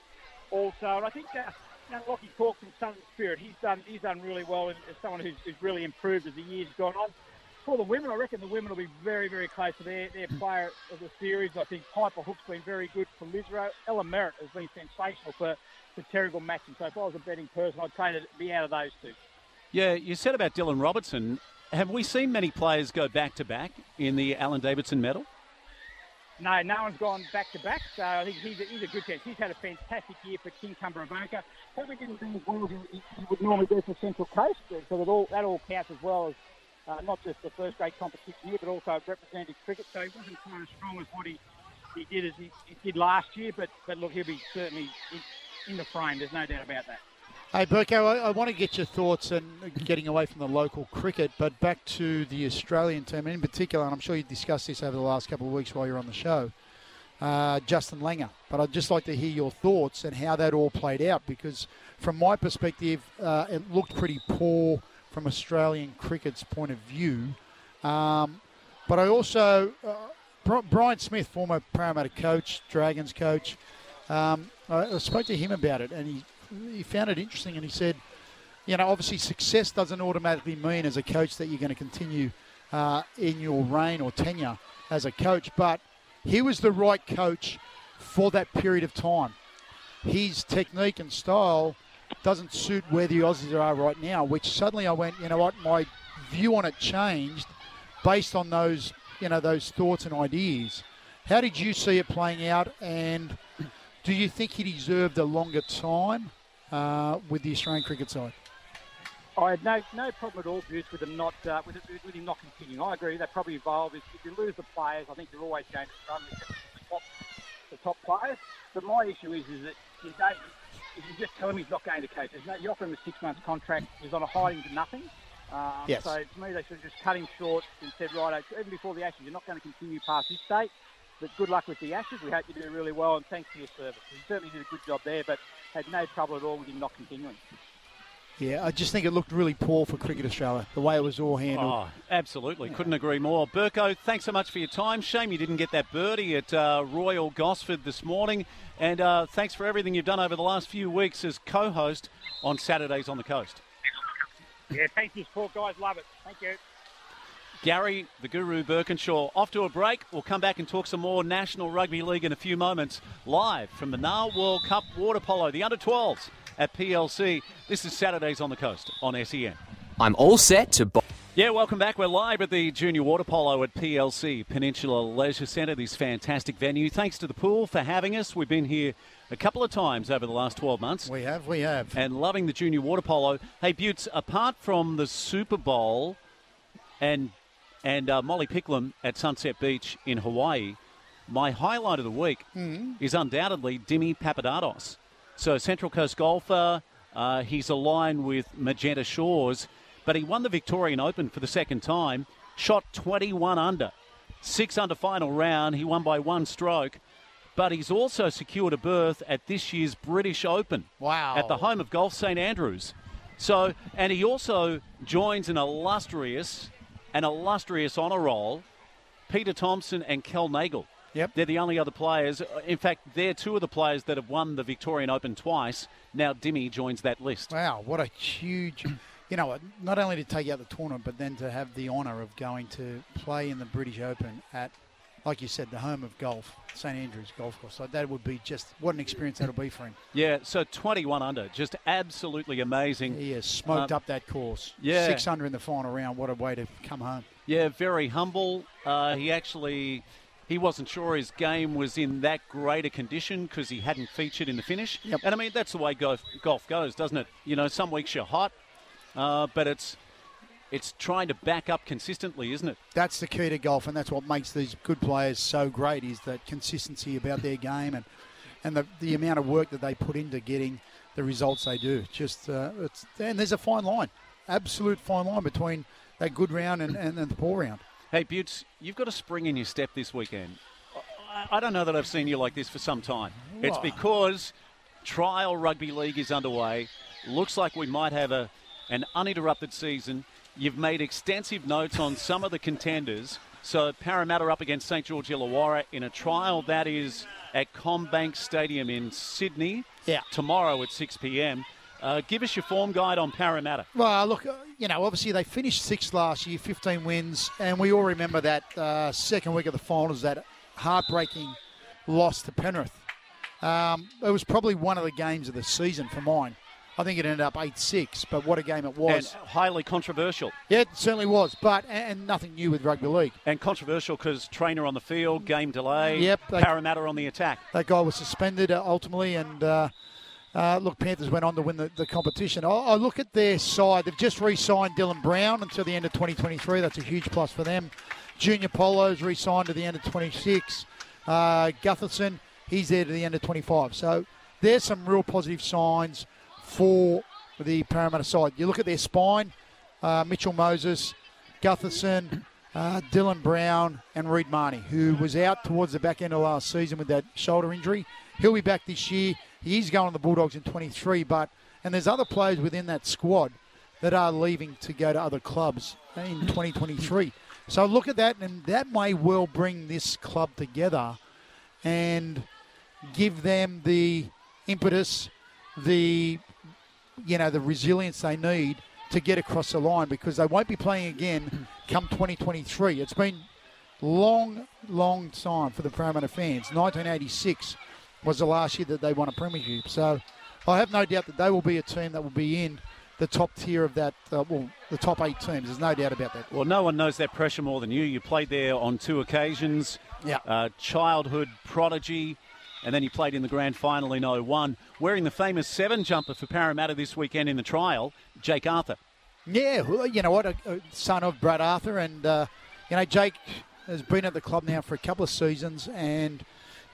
also. And I think uh, Lockie Cork from Southern Spirit, he's done he's done really well as someone who's, who's really improved as the years gone on. For the women, I reckon the women will be very, very close to their, their player of the series. I think Piper Hook's been very good for Lisarow. Ella Merritt has been sensational for, for Terrigal Matcham. So if I was a betting person, I'd say to be out of those two. Yeah, you said about Dylan Robertson. Have we seen many players go back to back in the Alan Davidson medal? No, no one's gone back to back, so I think he's a, he's a good chance. He's had a fantastic year for King Avoca. Probably didn't do as well as he, he would normally do for Central Coast, so that all, that all counts as well as uh, not just the first grade competition here, but also representative cricket. So he wasn't quite as strong as what he, he did as he, he did last year, but, but look, he'll be certainly in, in the frame. There's no doubt about that. Hey, Burko, I, I, want to get your thoughts and getting away from the local cricket, but back to the Australian team, in particular, and I'm sure you discussed this over the last couple of weeks while you're on the show, uh, Justin Langer. But I'd just like to hear your thoughts and how that all played out, because from my perspective, uh, it looked pretty poor from Australian cricket's point of view. Um, but I also, uh, Brian Smith, former Parramatta coach, Dragons coach, um, I spoke to him about it, and he he found it interesting and he said, you know, obviously success doesn't automatically mean as a coach that you're going to continue uh, in your reign or tenure as a coach, but he was the right coach for that period of time. His technique and style doesn't suit where the Aussies are right now, which suddenly I went, you know what, my view on it changed based on those, you know, those thoughts and ideas. How did you see it playing out and do you think he deserved a longer time uh, with the Australian cricket side? I had no no problem at all, Bruce, with him not uh, with, with, him not continuing. I agree that probably evolved. If, you lose the players, I think you're always going to run the top, the top players. But my issue is is that you don't. If you just tell him he's not going to coach, no, you offer him a six months contract. He's on a hiding to nothing. Um, yes. So to me, they should have just cut him short and said, right, even before the Ashes, you're not going to continue past this date. But good luck with the Ashes. We hope you do really well, and thanks for your service. You certainly did a good job there, but had no trouble at all with him not continuing. Yeah, I just think it looked really poor for Cricket Australia, the way it was all handled. Oh, absolutely. Couldn't agree more. Burko, thanks so much for your time. Shame you didn't get that birdie at uh, Royal Gosford this morning. And uh, thanks for everything you've done over the last few weeks as co host on Saturdays on the Coast. Yeah, thank you, support, guys. Love it. Thank you. Gary, the Guru Birkinshaw. Off to a break. We'll come back and talk some more National Rugby League in a few moments. Live from the Narwhal Cup Water Polo, the under 12s at PLC. This is Saturdays on the Coast on SEN. I'm all set to. Bo- yeah, welcome back. We're live at the Junior Water Polo at PLC Peninsula Leisure Centre, this fantastic venue. Thanks to the pool for having us. We've been here a couple of times over the last 12 months. We have, we have. And loving the Junior Water Polo. Hey, Butts, apart from the Super Bowl and and uh, Molly Picklum at Sunset Beach in Hawaii. My highlight of the week Mhm. is undoubtedly Dimi Papadopoulos. So Central Coast golfer, uh, he's aligned with Magenta Shores, but he won the Victorian Open for the second time, shot 21 under, six under final round. He won by one stroke, but he's also secured a berth at this year's British Open. Wow. At the home of golf, St Andrews. So, and he also joins an illustrious, an illustrious honour roll, Peter Thomson and Kel Nagle. Yep. They're the only other players. Uh, in fact, they're two of the players that have won the Victorian Open twice. Now Dimi joins that list. Wow, what a huge, you know, not only to take out the tournament, but then to have the honour of going to play in the British Open at, like you said, the home of golf, St Andrews Golf Course. So that would be just, what an experience that'll be for him. Yeah, so 21 under, just absolutely amazing. He has smoked Um, up that course. yeah. 600 in the final round. What a way to come home. Yeah, very humble. Uh, he actually he wasn't sure his game was in that great a condition because he hadn't featured in the finish. Yep. And I mean that's the way golf, golf goes, doesn't it? You know, some weeks you're hot, uh, but it's it's trying to back up consistently, isn't it? That's the key to golf, and that's what makes these good players so great is that consistency about their game and and the, the amount of work that they put into getting the results they do. Just uh, it's and there's a fine line, absolute fine line between that good round and, and, and the poor round. Hey, Butts, you've got a spring in your step this weekend. I, I don't know that I've seen you like this for some time. It's because trial rugby league is underway. Looks like we might have a an uninterrupted season. You've made extensive notes on some of the contenders. So Parramatta up against St George Illawarra in a trial that is at CommBank Stadium in Sydney. Yeah. Tomorrow at 6 p.m. Uh, give us your form guide on Parramatta. Well, look, uh, you know, obviously they finished sixth last year, 15 wins, and we all remember that uh, second week of the finals, that heartbreaking loss to Penrith. Um, it was probably one of the games of the season for mine. I think it ended up 8 6, but what a game it was. And highly controversial. yeah, it certainly was, but and nothing new with rugby league. And controversial because trainer on the field, game delay. Yep, they- Parramatta on the attack. That guy was suspended uh, ultimately, and uh, uh, look, Panthers went on to win the, the competition. I, I look at their side; they've just re-signed Dylan Brown until the end of 2023. That's a huge plus for them. Junior Paulo's re-signed to the end of 26. Uh, Gutherson, he's there to the end of 25. So there's some real positive signs for the Parramatta side. You look at their spine: uh, Mitchell Moses, Gutherson. Uh, Dylan Brown and Reed Mahoney, who was out towards the back end of last season with that shoulder injury. He'll be back this year. He is going to the Bulldogs in 23, but and there's other players within that squad that are leaving to go to other clubs in 2023. So look at that, and that may well bring this club together and give them the impetus, the you know the resilience they need to get across the line because they won't be playing again come 2023. It's been long, long time for the Parramatta fans. 1986 was the last year that they won a premiership. So I have no doubt that they will be a team that will be in the top tier of that, uh, well, the top eight teams. There's no doubt about that. Well, no one knows that pressure more than you. You played there on two occasions. Yeah. Uh, childhood prodigy. And then he played in the grand final in 01, wearing the famous seven jumper for Parramatta this weekend in the trial, Jake Arthur. Yeah, well, you know what, a, a son of Brad Arthur, and uh, you know Jake has been at the club now for a couple of seasons, and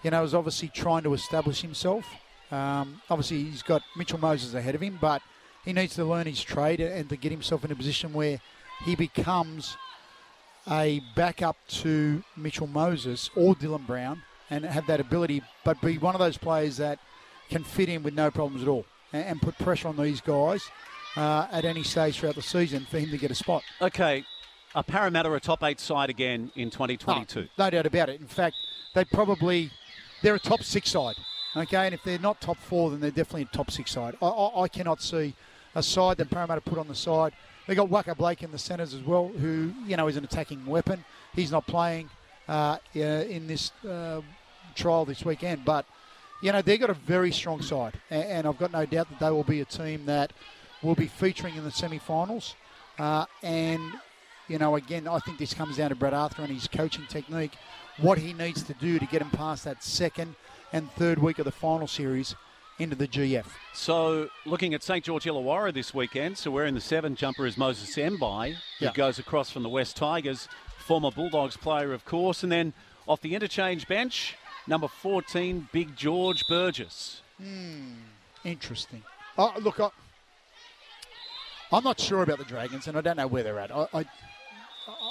you know is obviously trying to establish himself. Um, obviously, he's got Mitchell Moses ahead of him, but he needs to learn his trade and to get himself in a position where he becomes a backup to Mitchell Moses or Dylan Brown, and have that ability, but be one of those players that can fit in with no problems at all, and, and put pressure on these guys uh, at any stage throughout the season for him to get a spot. Okay, a Parramatta a top eight side again in 2022? No doubt about it. In fact, they probably they're a top six side. Okay, and if they're not top four, then they're definitely a top six side. I, I, I cannot see a side that Parramatta put on the side. They got Waka Blake in the centres as well, who you know is an attacking weapon. He's not playing uh, in this uh, trial this weekend, but you know they've got a very strong side, and, and I've got no doubt that they will be a team that will be featuring in the semi-finals. Uh, and you know, again, I think this comes down to Brad Arthur and his coaching technique, what he needs to do to get him past that second and third week of the final series into the GF. So, looking at St George Illawarra this weekend, so wearing the seven jumper is Moses Mbye, who Yeah. goes across from the West Tigers. former Bulldogs player, of course. And then off the interchange bench, number 14, Big George Burgess. Hmm, interesting. Oh, look, I, I'm not sure about the Dragons, and I don't know where they're at. I, I,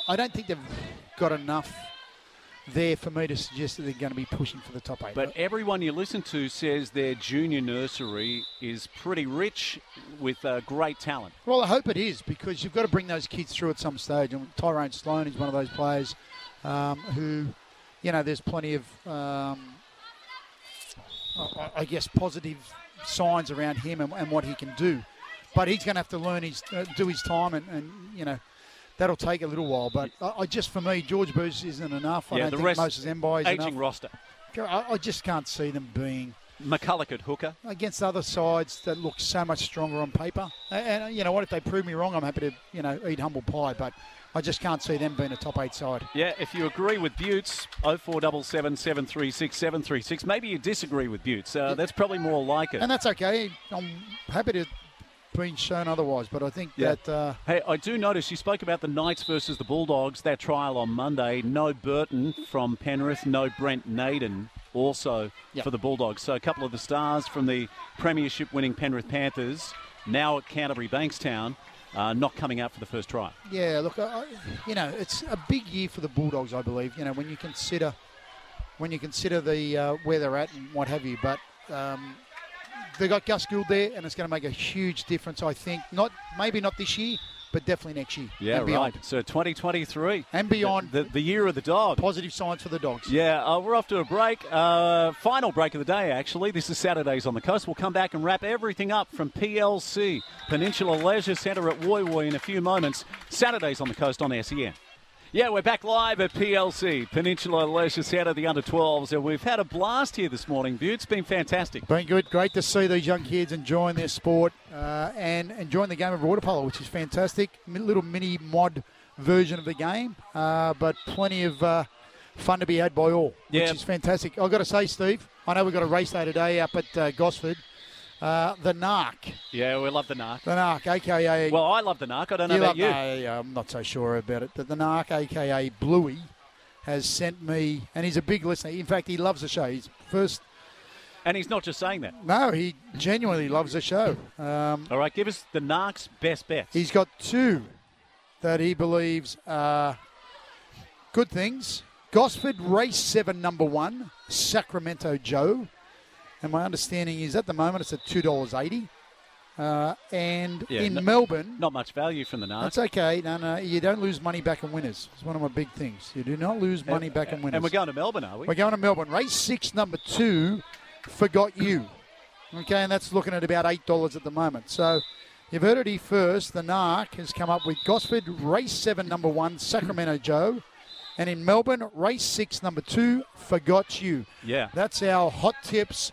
I don't think they've got enough there for me to suggest that they're going to be pushing for the top eight. But everyone you listen to says their junior nursery is pretty rich with uh, great talent. Well, I hope it is because you've got to bring those kids through at some stage. And Tyrone Sloan is one of those players um, who, you know, there's plenty of, um, I, I guess, positive signs around him and, and, what he can do. But he's going to have to learn his, uh, do his time, and, and, you know, that'll take a little while. But I, I just, for me, George Booth isn't enough. I yeah, don't the think rest, Moses Mbye is aging enough. roster. I, I just can't see them being McCullough at hooker against other sides that look so much stronger on paper. And, and, you know what? If they prove me wrong, I'm happy to you know eat humble pie. But I just can't see them being a top eight side. Yeah, if you agree with Buttes, 0477 736 736. Maybe you disagree with Buttes. Uh, that's probably more like it. And that's okay. I'm happy to been shown otherwise, but I think Yeah. that uh, Hey, I do notice you spoke about the Knights versus the Bulldogs, that trial on Monday. No Burton from Penrith, no Brent Naden also Yep. for the Bulldogs. So a couple of the stars from the Premiership winning Penrith Panthers, now at Canterbury Bankstown, uh, not coming out for the first try. yeah, look, I, you know, it's a big year for the Bulldogs, I believe. You know, when you consider when you consider the uh, where they're at and what have you, but. Um, they got Gus Gould there, and it's going to make a huge difference. I think not, maybe not this year, but definitely next year. Yeah, and beyond. right. So 2023. And beyond. The, the, the year of the dog. Positive signs for the dogs. Yeah, uh, we're off to a break. Uh, final break of the day, actually. This is Saturdays on the Coast. We'll come back and wrap everything up from PLC, Peninsula Leisure Centre at Woy Woy in a few moments. Saturdays on the Coast on SEN. Yeah, we're back live at PLC, Peninsula Leisure Centre, the under 12s. And we've had a blast here this morning, Butte. It's been fantastic. Been good. Great to see these young kids enjoying their sport uh, and enjoying the game of water polo, which is fantastic. Little mini mod version of the game, uh, but plenty of uh, fun to be had by all, Yeah. which is fantastic. I've got to say, Steve, I know we've got a race day today up at uh, Gosford. Uh, the Narc. Yeah, we love the Narc. The Narc, a.k.a. Well, I love the Narc. I don't know You about love- you. no, yeah, I'm not so sure about it. But the Narc, aka Bluey, has sent me, and he's a big listener. In fact, he loves the show. He's first. And he's not just saying that. No, he genuinely loves the show. Um, All right, give us the Narc's best bets. he's got two that he believes are good things. Gosford Race 7, number one, Sacramento Joe. And my understanding is at the moment it's at $2.80. Uh, and Yeah, in no- Melbourne, Not much value from the Narc. That's okay. No, no, you don't lose money back in winners. It's one of my big things. You do not lose money back in winners. And we're going to Melbourne, are we? We're going to Melbourne. Race six, number two, Forgot You. Okay, and that's looking at about $8 at the moment. So you've heard it here first. The NARC has come up with Gosford, race seven, number one, Sacramento Joe. And in Melbourne, race six, number two, Forgot You. Yeah. That's our hot tips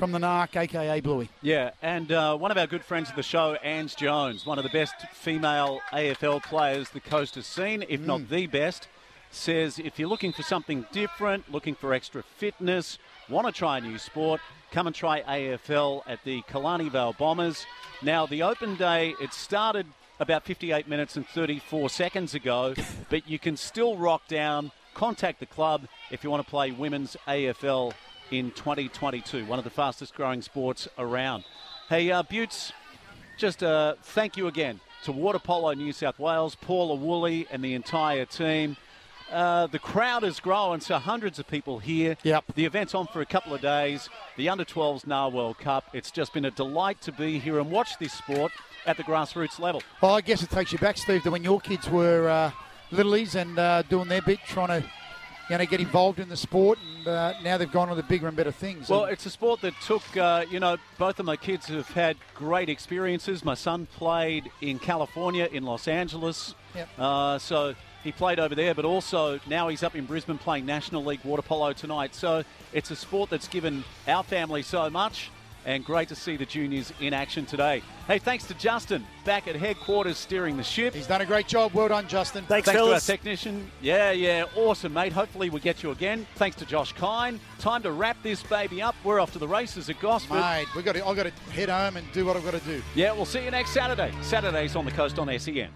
from the NARC, aka Bluey. Yeah, and uh, one of our good friends of the show, Ange Jones, one of the best female AFL players the coast has seen, if not the best, says if you're looking for something different, looking for extra fitness, want to try a new sport, come and try AFL at the Killarney Vale Bombers. Now, the open day, it started about 58 minutes and 34 seconds ago, but you can still rock down, contact the club if you want to play women's AFL in 2022, one of the fastest growing sports around. Hey, uh, Buttes, just uh, thank you again to Water Polo New South Wales, Paula Woolley, and the entire team. Uh, the crowd is growing, so hundreds of people here. Yep. The event's on for a couple of days. The Under 12s Narwhal Cup. It's just been a delight to be here and watch this sport at the grassroots level. Well, I guess it takes you back, Steve, to when your kids were uh, littlies and uh, doing their bit, trying to you know, get involved in the sport, and uh, now they've gone on to bigger and better things. Well, And- it's a sport that took, uh, you know, both of my kids have had great experiences. My son played in California, in Los Angeles. Yep. Uh, so he played over there, but also now he's up in Brisbane playing National League water polo tonight. So it's a sport that's given our family so much. And great to see the juniors in action today. Hey, thanks to Justin back at headquarters steering the ship. He's done a great job. Well done, Justin. Thanks, to our technician. Yeah, yeah, awesome, mate. Hopefully we get you again. Thanks to Josh Kine. Time to wrap this baby up. We're off to the races at Gosford. Mate, we got. I've got to head home and do what I've got to do. Yeah, we'll see you next Saturday. Saturdays on the coast on SEN.